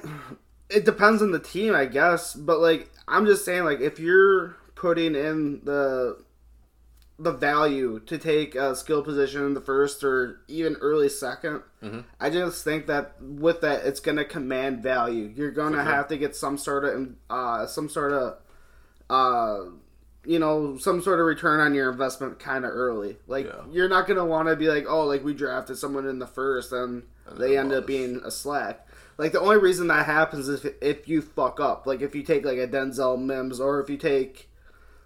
it depends on the team, I guess. But like I'm just saying, like if you're putting in the the value to take a skill position in the first or even early 2nd Mm-hmm. I just think that with that it's going to command value. You're going to have to get some sort of uh, some sort of uh, you know some sort of return on your investment kind of early. Like Yeah. you're not going to want to be like, oh, like we drafted someone in the first and And they end up being a slack. Like the only reason that happens is if, if you fuck up. Like if you take like a Denzel Mims or if you take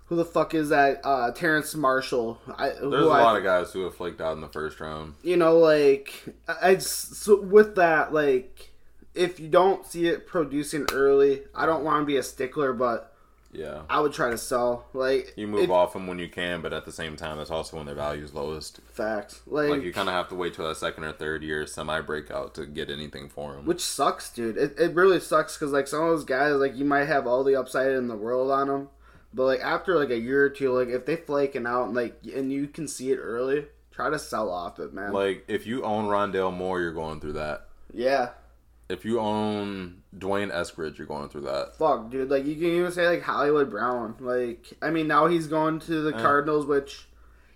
who the fuck is that? Uh, Terrence Marshall. I, There's a I- lot of guys who have flaked out in the first round. you know, like I I just- so with that, like if you don't see it producing early, I don't want to be a stickler, but Yeah. I would try to sell. Like You move if- off them when you can, but at the same time, that's also when their value is lowest. facts. Like, Like you kind of have to wait till that second or third year semi breakout to get anything for them. which sucks, dude. It, it really sucks because like some of those guys, like you might have all the upside in the world on them, but like after like a year or two, like if they flaking out and like and you can see it early, try to sell off it, man. Like if you own Rondale Moore, you're going through that. yeah, If you own D'Wayne Eskridge, you're going through that. fuck, dude. Like you can even say like Hollywood Brown. Like I mean, now he's going to the Yeah. Cardinals, which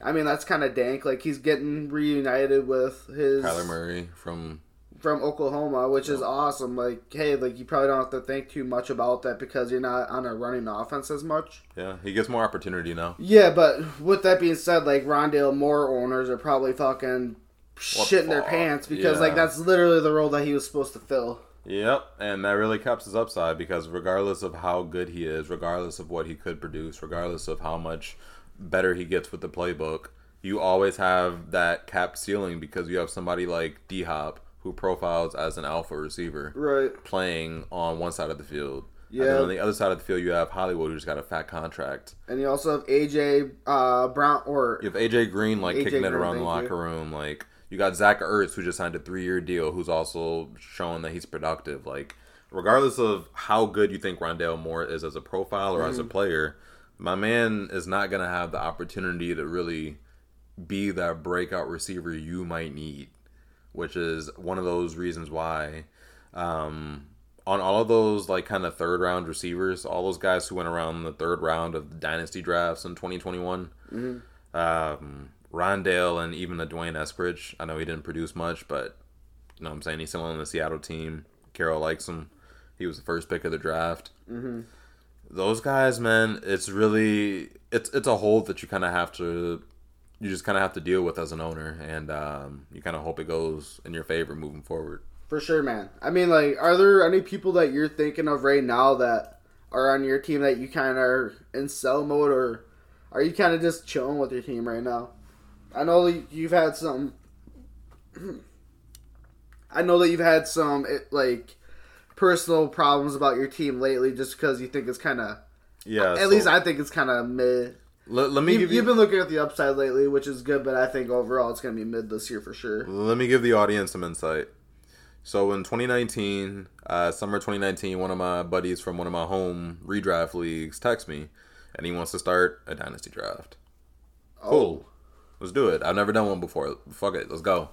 I mean that's kind of dank. Like he's getting reunited with his Kyler Murray from from Oklahoma, which is awesome. Like hey, like you probably don't have to think too much about that because you're not on a running offense as much. yeah, he gets more opportunity now. Yeah, but with that being said, like Rondale Moore owners are probably fucking What shitting their pants because Yeah. like that's literally the role that he was supposed to fill. Yep, and that really caps his upside because regardless of how good he is, regardless of what he could produce, regardless of how much better he gets with the playbook, you always have that cap ceiling because you have somebody like D Hop who profiles as an alpha receiver Right. playing on one side of the field. And Yeah. then on the other side of the field, you have Hollywood who's got a fat contract. And you also have AJ uh, Brown or You have AJ Green like AJ kicking it around the locker you. room. Like you got Zach Ertz who just signed a three year deal, who's also showing that he's productive. Like regardless of how good you think Rondale Moore is as a profile or Mm-hmm. as a player, my man is not gonna have the opportunity to really be that breakout receiver you might need, which is one of those reasons why. Um, on all of those like kind of third round receivers, all those guys who went around the third round of the dynasty drafts in 2021, um, Rondale and even the D'Wayne Eskridge. I know he didn't produce much, but you know what I'm saying he's still on the Seattle team. Carroll likes him. He was the first pick of the draft. Mm-hmm. Those guys, man, it's really it's it's a hole that you kind of have to you just kind of have to deal with as an owner, and um, you kind of hope it goes in your favor moving forward. for sure, man. I mean, like, are there any people that you're thinking of right now that are on your team that you kind of are in sell mode, or are you kind of just chilling with your team right now? I know that you've had some. I know that you've had some it, like personal problems about your team lately, just because you think it's kind of. Yeah, At least I think it's kind of mid. let, let me You, give you you've been looking at the upside lately, which is good, but I think overall it's going to be mid this year for sure. Let me give the audience some insight. So in 2019, uh, summer 2019, one of my buddies from one of my home redraft leagues texts me, and he wants to start a dynasty draft. Cool, let's do it. I've never done one before. Fuck it, let's go.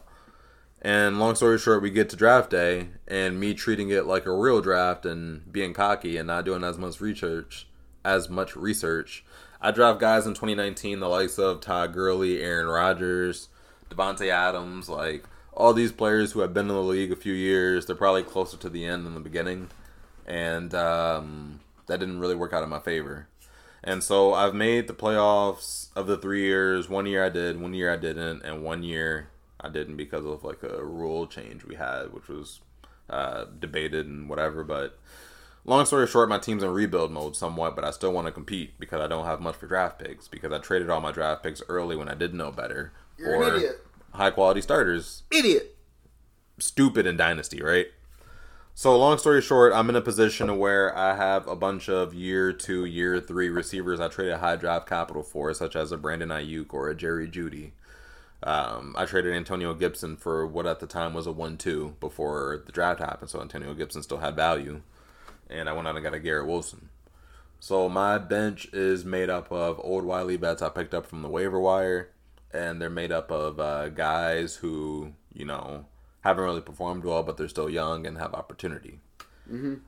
And long story short, we get to draft day, and me treating it like a real draft and being cocky and not doing as much research, as much research. I draft guys in 2019, the likes of Todd Gurley, Aaron Rodgers, Davante Adams, like all these players who have been in the league a few years. They're probably closer to the end than the beginning, and um, that didn't really work out in my favor. And so I've made the playoffs of the three years. One year I did, one year I didn't, and one year I didn't because of like a rule change we had, which was uh, debated and whatever. But long story short, my team's in rebuild mode somewhat, but I still want to compete because I don't have much for draft picks because I traded all my draft picks early when I didn't know better. You're an idiot. high quality starters. Idiot. Stupid in Dynasty, right? So long story short, I'm in a position where I have a bunch of year two, year three receivers I traded high draft capital for, such as a Brandon Aiyuk or a Jerry Jeudy. Um, I traded Antonio Gibson for what at the time was a one-two before the draft happened, so Antonio Gibson still had value, and I went out and got a Garrett Wilson. So my bench is made up of old Wiley bets I picked up from the waiver wire, and they're made up of uh, guys who you know haven't really performed well, but they're still young and have opportunity.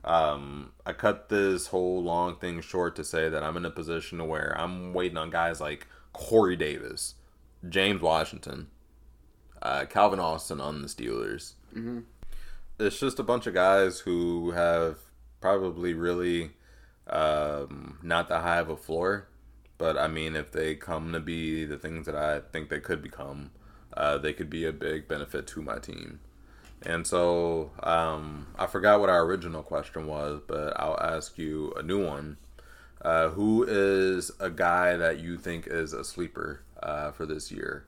Um, I cut this whole long thing short to say that I'm in a position where I'm waiting on guys like Corey Davis, James Washington, uh, Calvin Austin on the Steelers. It's just a bunch of guys who have probably really um, not that high of a floor, but I mean, if they come to be the things that I think they could become, uh, they could be a big benefit to my team. And so um, I forgot what our original question was, but I'll ask you a new one. Uh, who is a guy that you think is a sleeper uh, for this year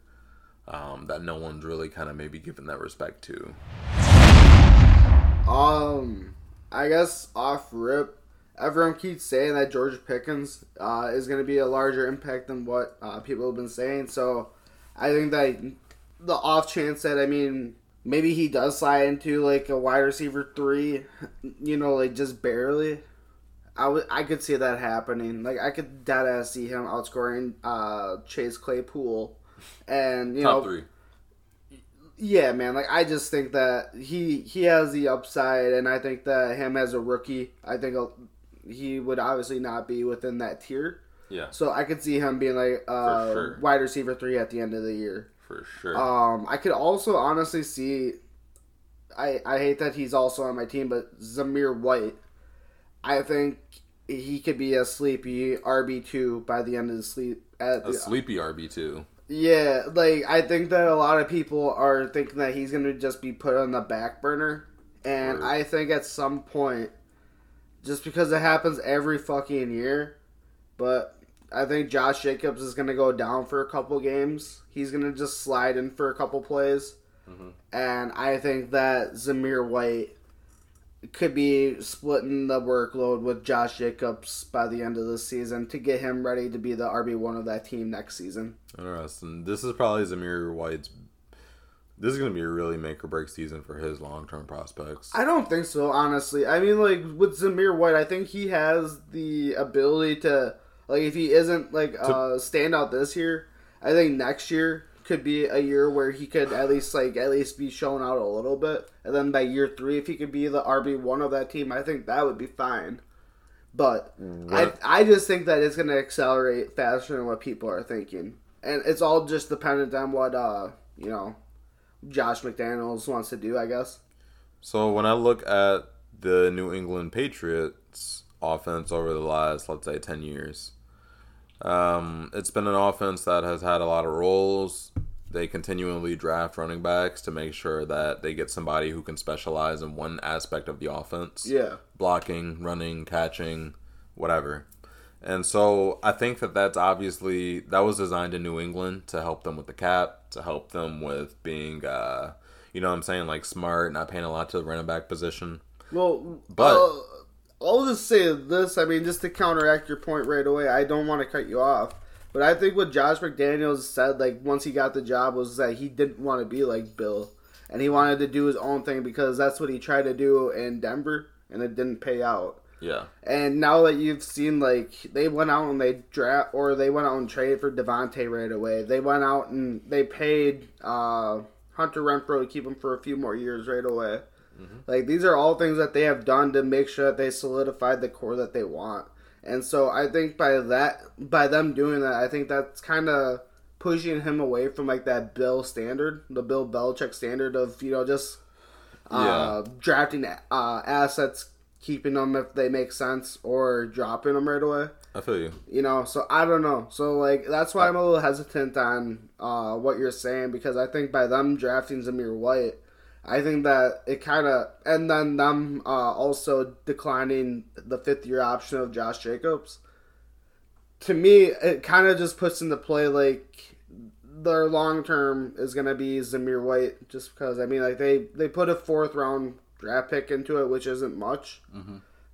um, that no one's really kind of maybe given that respect to? Um, I guess off rip, everyone keeps saying that George Pickens uh, is going to be a larger impact than what uh, people have been saying. So I think that the off chance that I mean maybe he does slide into like a wide receiver three, you know, like just barely. I would I could see that happening. Like I could dead ass see him outscoring uh, Chase Claypool, and you Top know three. yeah, man. Like I just think that he he has the upside, and I think that him as a rookie, I think he would obviously not be within that tier. Yeah, So I could see him being like uh, sure. wide receiver three at the end of the year. For sure. Um, I could also honestly see. I I hate that he's also on my team, but Zamir White, I think he could be a sleepy RB two by the end of the sleep. At a sleepy RB two. yeah, like I think that a lot of people are thinking that he's going to just be put on the back burner, and Word. I think at some point, just because it happens every fucking year, but I think Josh Jacobs is going to go down for a couple games. He's going to just slide in for a couple plays, Mhm. and I think that Zamir White could be splitting the workload with Josh Jacobs by the end of the season to get him ready to be the RB one of that team next season. Interesting. This is probably Zamir White's. This is going to be a really make or break season for his long term prospects. I don't think so, honestly. I mean, like with Zamir White, I think he has the ability to, like, if he isn't like uh, stand out this year, I think next year could be a year where he could at least like at least be shown out a little bit, and then by year three, if he could be the RB one of that team, I think that would be fine. But I, I just think that it's going to accelerate faster than what people are thinking, and it's all just dependent on what uh you know Josh McDaniels wants to do, I guess. So when I look at the New England Patriots offense over the last, let's say, 10 years, um, it's been an offense that has had a lot of roles. They continually draft running backs to make sure that they get somebody who can specialize in one aspect of the offense Yeah. blocking, running, catching, whatever. And so I think that that's obviously that was designed in New England to help them with the cap, to help them with being, uh, you know, what I'm saying like smart, not paying a lot to the running back position. Well, But- uh, I'll just say this. I mean, just to counteract your point right away, I don't want to cut you off, but I think what Josh McDaniels said, like once he got the job, was that he didn't want to be like Bill, and he wanted to do his own thing because that's what he tried to do in Denver, and it didn't pay out. Yeah, And now that you've seen, like they went out and they draft, or they went out and traded for Davante right away. They went out and they paid uh, Hunter Renfrow to keep him for a few more years right away. Like these are all things that they have done to make sure that they solidified the core that they want. And so I think by that, by them doing that, I think that's kind of pushing him away from like that Bill standard, the Bill Belichick standard of you know just uh, drafting uh, assets, keeping them if they make sense, or dropping them right away. I feel you. You know, so I don't know. So like that's why I'm a little hesitant on uh, what you're saying because I think by them drafting Zamir White, I think that it kind of and then them uh, also declining the fifth year option of Josh Jacobs. To me, it kind of just puts into play like their long term is going to be Zamir White, just because I mean like they they put a fourth round draft pick into it, which isn't much.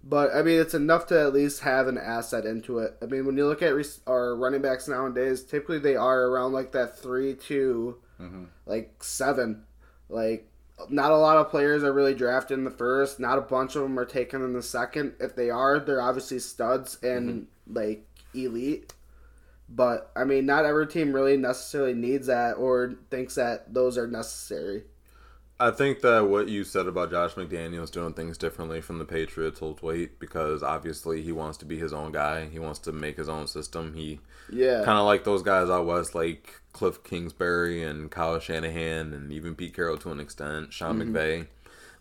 But I mean, it's enough to at least have an asset into it. I mean, when you look at re- our running backs nowadays, typically they are around like that three to like seven. Like, not a lot of players are really drafted in the first. Not a bunch of them are taken in the second. If they are, they're obviously studs and mhm. like elite. But I mean, not every team really necessarily needs that or thinks that those are necessary. I think that what you said about Josh McDaniels doing things differently from the Patriots holds weight because obviously he wants to be his own guy. He wants to make his own system. He Yeah, kind of like those guys out west, like Cliff Kingsbury and Kyle Shanahan, and even Pete Carroll to an extent, Sean mm-hmm. McVay.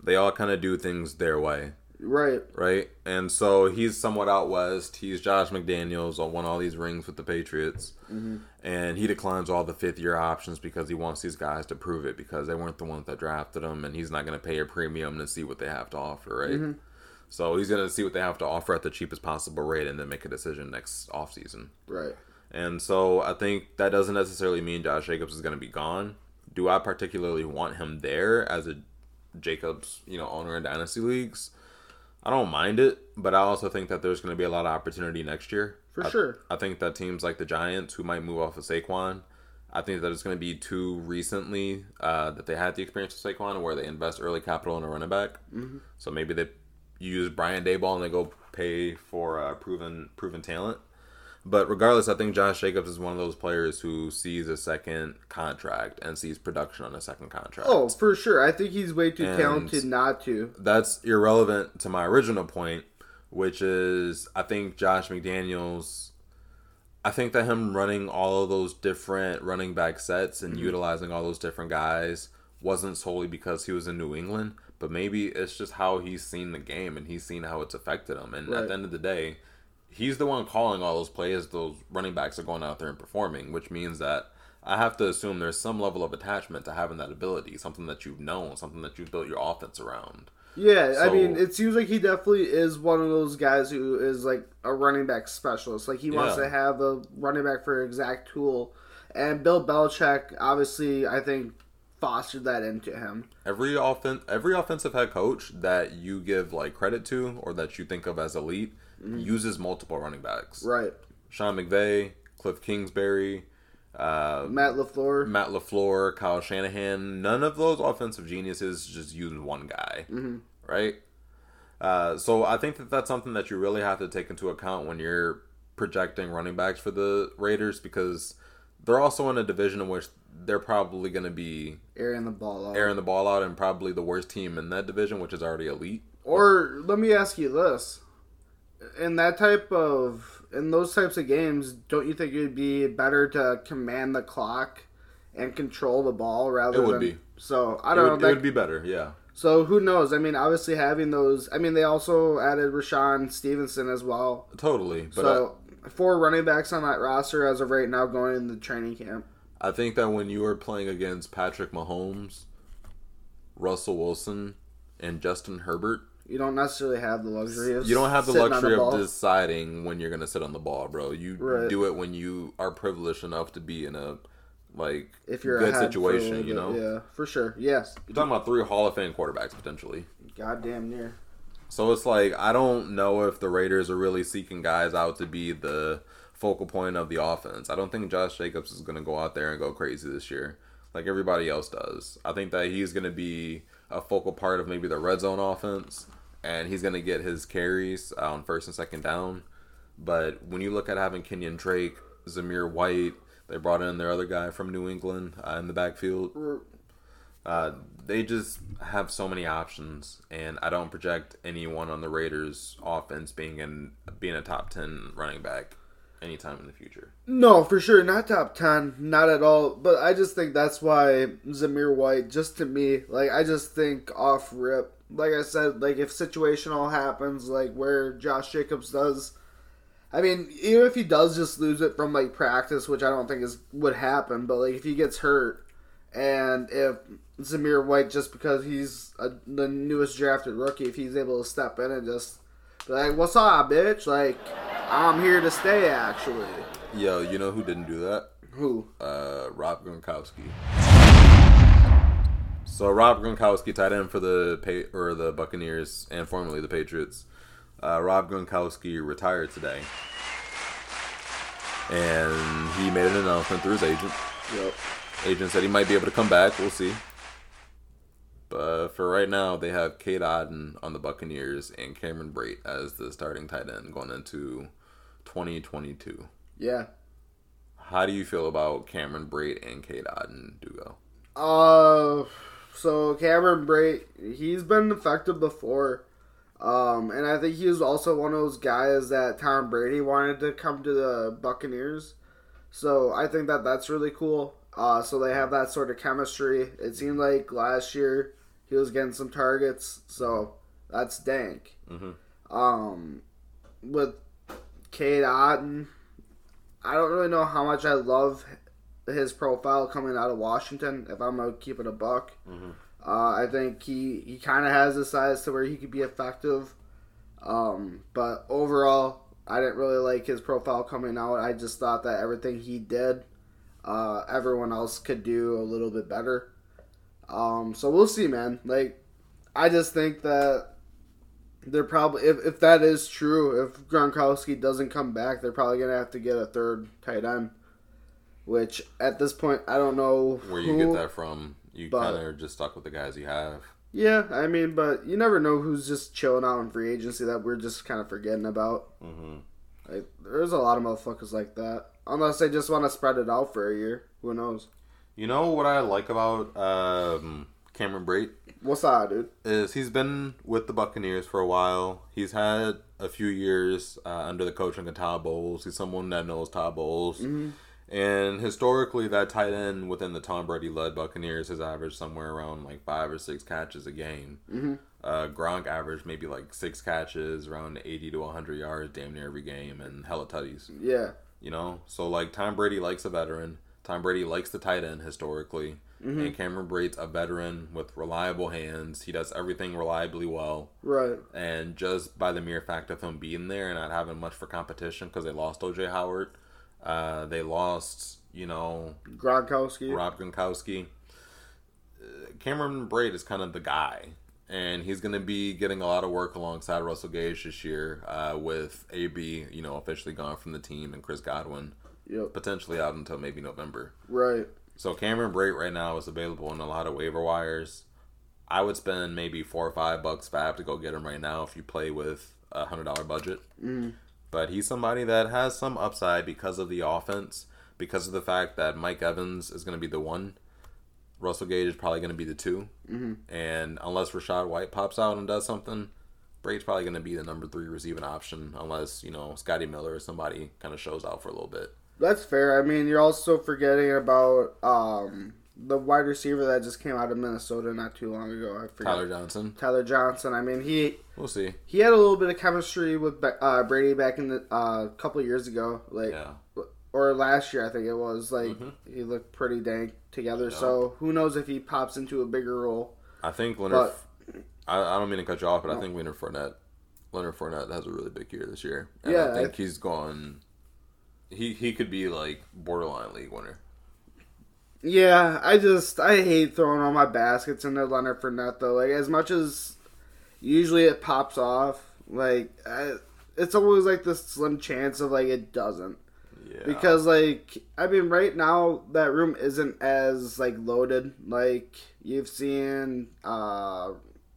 They all kind of do things their way, right. right? And so he's somewhat out west. He's Josh McDaniels, I won all these rings with the Patriots, mm-hmm. and he declines all the fifth year options because he wants these guys to prove it because they weren't the ones that drafted him, and he's not going to pay a premium to see what they have to offer, right? Mm-hmm. So he's going to see what they have to offer at the cheapest possible rate and then make a decision next offseason. Right. And so I think that doesn't necessarily mean Josh Jacobs is going to be gone. Do I particularly want him there as a Jacobs, you know, owner in dynasty leagues? I don't mind it, but I also think that there's going to be a lot of opportunity next year. For I- sure. I think that teams like the Giants, who might move off of Saquon, I think that it's going to be too recently uh, that they had the experience with Saquon where they invest early capital in a running back. Mm-hmm. So maybe they use Brian Daboll and they go pay for uh, proven proven talent. But regardless, I think Josh Jacobs is one of those players who sees a second contract and sees production on a second contract. Oh, for sure. I think he's way too And- talented not to. that's irrelevant to my original point, which is I think Josh McDaniels. I think that him running all of those different running back sets and mm-hmm. utilizing all those different guys wasn't solely because he was in New England, but maybe it's just how he's seen the game and he's seen how it's affected him. And Right. at the end of the day, he's the one calling all those plays. Those running backs are going out there and performing, which means that I have to assume there's some level of attachment to having that ability, something that you've known, something that you've built your offense around. Yeah, I mean, it seems like he definitely is one of those guys who is like a running back specialist. Like he wants Yeah. to have a running back for exact tool. And Bill Belichick, obviously, I think fostered that into him. Every offen- every offensive head coach that you give like credit to or that you think of as elite uses multiple running backs. Right. Sean McVay, Cliff Kingsbury, uh, Matt LaFleur. Matt LaFleur, Kyle Shanahan. None of those offensive geniuses just use one guy, right? Uh, so I think that that's something that you really have to take into account when you're projecting running backs for the Raiders because they're also in a division in which they're probably going to be airing the ball out. airing the ball out and probably the worst team in that division, which is already elite. Or let me ask you this: in that type of in those types of games, don't you think it would be better to command the clock and control the ball rather It would than? be. So I don't would, know. it would be better, yeah. So who knows? I mean, obviously having those. I mean, they also added Rashawn Stevenson as well. Totally. But so four running backs on that roster as of right now going in the training camp. I, I think that when you are playing against Patrick Mahomes, Russell Wilson, and Justin Herbert, You don't necessarily have the luxury of you don't have the luxury ball. of deciding when you're going to sit on the ball, bro. You Right. do it when you are privileged enough to be in a like if you're good a situation, you know. bit. Yeah, for sure. Yes, You're talking about three Hall of Fame quarterbacks potentially. goddamn near. So it's like I don't know if the Raiders are really seeking guys out to be the focal point of the offense. I don't think Josh Jacobs is going to go out there and go crazy this year like everybody else does. I think that he's going to be a focal part of maybe the red zone offense and he's going to get his carries on first and second down. But when you look at having Kenyan Drake, Zamir White, they brought in their other guy from New England uh, in the backfield. Uh, they just have so many options, and I don't project anyone on the Raiders' offense being in being a top ten running back anytime in the future. No, for sure, not top ten, not at all. But I just think that's why Zamir White, just to me, like I just think off rip, like I said, like if situational happens, like where Josh Jacobs does I mean, even if he does just lose it from like practice, which I don't think is would happen, but like if he gets hurt, and if Zamir White, just because he's a, the newest drafted rookie, if he's able to step in and just be like, "What's up, bitch?" Like, I'm here to stay. Actually, Yo, you know who didn't do that? who? Uh, Rob Gronkowski. So Rob Gronkowski, tight end for the pa- or the Buccaneers and formerly the Patriots. Uh, Rob Gronkowski retired today, and he made an announcement through his agent. Yep. Agent said he might be able to come back. We'll see. But for right now, they have Cade Otton on the Buccaneers and Cameron Brate as the starting tight end going into 2022. Yeah. How do you feel about Cameron Brate and Cade Otton, Dugo? Uh, so Cameron Brate, he's been effective before. Um, and I think he was also one of those guys that Tom Brady wanted to come to the Buccaneers. So I think that that's really cool. Uh, so they have that sort of chemistry. It seemed like last year he was getting some targets, so that's dank. Mhm. Um, with Cade Otton, I don't really know how much I love his profile coming out of Washington. If I'm gonna keep it a buck, uh, I think he he kind of has the size to where he could be effective. Um, but overall, I didn't really like his profile coming out. I just thought that everything he did, uh, everyone else could do a little bit better. Um, so we'll see, man. Like, I just think that they're probably if, if that is true, if Gronkowski doesn't come back, they're probably gonna have to get a third tight end. Which at this point, I don't know Where you who- get that from? You kind of are just stuck with the guys you have. Yeah, I mean, but you never know who's just chilling out in free agency that we're just kind of forgetting about. hmm Like, there's a lot of motherfuckers like that. Unless they just want to spread it out for a year. Who knows? You know what I like about um, Cameron Brate What's that, dude? is he's been with the Buccaneers for a while. He's had a few years uh, under the coaching of Todd Bowles. He's someone that knows Todd Bowles. And historically, that tight end within the Tom Brady led Buccaneers has averaged somewhere around like five or six catches a game. Mhm. Uh, Gronk averaged maybe like six catches, around 80 to 100 yards damn near every game, and hella tutties. Yeah. You know, so like Tom Brady likes a veteran. Tom Brady likes the tight end historically, and Cameron Brate's a veteran with reliable hands. He does everything reliably well, Right. and just by the mere fact of him being there and not having much for competition because they lost OJ Howard, uh, they lost you know Gronkowski. Rob Gronkowski. Uh, Cameron Brate is kind of the guy, and he's going to be getting a lot of work alongside Russell Gage this year, uh, with AB, you know, officially gone from the team, and Chris Godwin Yep. potentially out until maybe November. Right. So Cameron Brate right now is available in a lot of waiver wires. I would spend maybe four or five bucks fab to go get him right now if you play with a hundred dollar budget. Mm. But he's somebody that has some upside because of the offense, because of the fact that Mike Evans is going to be the one. Russell Gage is probably going to be the 2 Mhm. and unless Rachaad White pops out and does something, Brate's probably going to be the number three receiving option, unless you know Scotty Miller or somebody kind of shows out for a little bit. That's fair. I mean, you're also forgetting about um, the wide receiver that just came out of Minnesota not too long ago. I forget. Tyler Johnson, Tyler Johnson. I mean, he we'll see. he had a little bit of chemistry with uh, Brady back in the uh, couple years ago, like Yeah. or last year I think it was. Like Mhm. he looked pretty dank together. Yeah. So who knows if he pops into a bigger role? I think Leonard. But- I, I don't mean to cut you off, but I think Leonard Fournette. Leonard Fournette has a really big year this year. And Yeah, I think I- he's gone. He he could be like borderline league winner. Yeah, I just I hate throwing all my baskets into Leonard Fournette though. Like as much as usually it pops off, like I, it's always like this slim chance of like it doesn't. Yeah. Because like I mean, right now that room isn't as like loaded. Like you've seen uh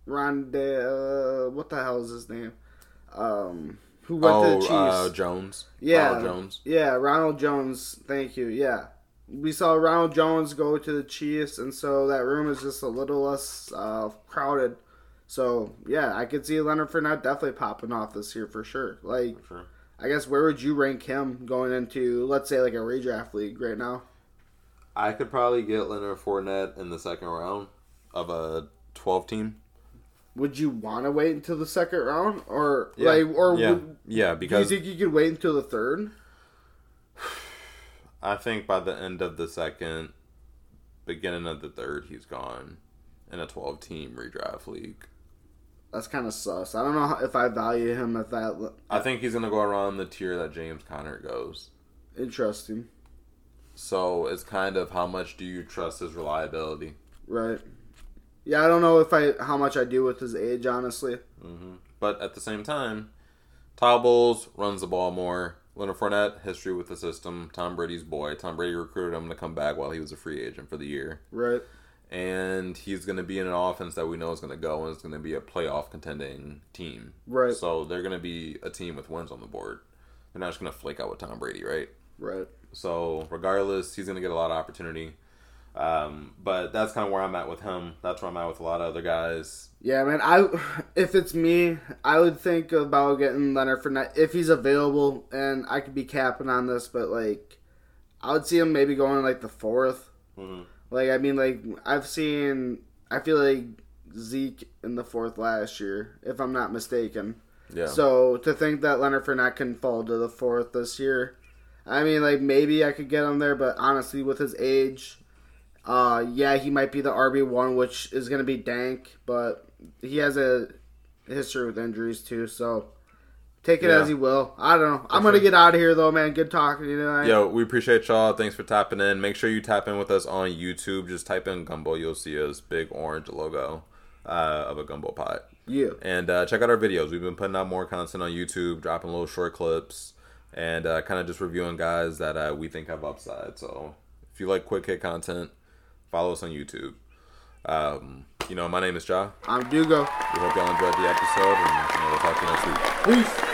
Rondé, uh, what the hell is his name? Um, who went to the oh, Chiefs? uh, Jones. Yeah. Ronald Jones. Yeah, Ronald Jones. Thank you. Yeah. We saw Ronald Jones go to the Chiefs, and so that room is just a little less uh, crowded. So, yeah, I could see Leonard Fournette definitely popping off this year for sure. Like, For sure. I guess where would you rank him going into, let's say, like a redraft league right now? I could probably get Leonard Fournette in the second round of a twelve team. would you want to wait until the second round, or Yeah. like, or yeah, would, yeah, do you because think you could wait until the third? I think by the end of the second, beginning of the third, he's gone in a 12 team redraft league. That's kind of sus. I don't know if I value him at that. I think he's gonna go around the tier that James Conner goes. Interesting, So it's kind of how much do you trust his reliability? right? Yeah, I don't know if I how much I do with his age, honestly. hmm But at the same time, Todd Bowles runs the ball more. Leonard Fournette, history with the system. Tom Brady's boy. Tom Brady recruited him to come back while he was a free agent for the year. Right. And he's going to be in an offense that we know is going to go and it's going to be a playoff contending team. Right. So they're going to be a team with wins on the board. They're not just going to flake out with Tom Brady, right? Right. So regardless, he's going to get a lot of opportunity. Um, but that's kind of where I'm at with him. That's where I'm at with a lot of other guys. Yeah, man. I if it's me, I would think about getting Leonard Fournette if he's available, and I could be capping on this, but like, I would see him maybe going like the 4th Mhm. Like, I mean, like I've seen. I feel like Zeke in the fourth last year, if I'm not mistaken. Yeah. So to think that Leonard Fournette can fall to the fourth this year, I mean, like maybe I could get him there, but honestly, with his age, uh, yeah, he might be the RB one, which is gonna be dank, but he has a history with injuries too, so take it Yeah. as he will. I don't know. I'm sure. gonna get out of here though, man. Good talking to you tonight. Yo, we appreciate y'all. Thanks for tapping in. Make sure you tap in with us on YouTube. Just type in Gumbo. You'll see us big orange logo uh, of a gumbo pot. Yeah. And uh, check out our videos. We've been putting out more content on YouTube, dropping little short clips, and uh, kind of just reviewing guys that uh, we think have upside. So if you like quick hit content, follow us on YouTube. Um, you know, my name is Ja. I'm Dugo. We hope y'all enjoyed the episode, and you know, we'll talk to you next week. Peace.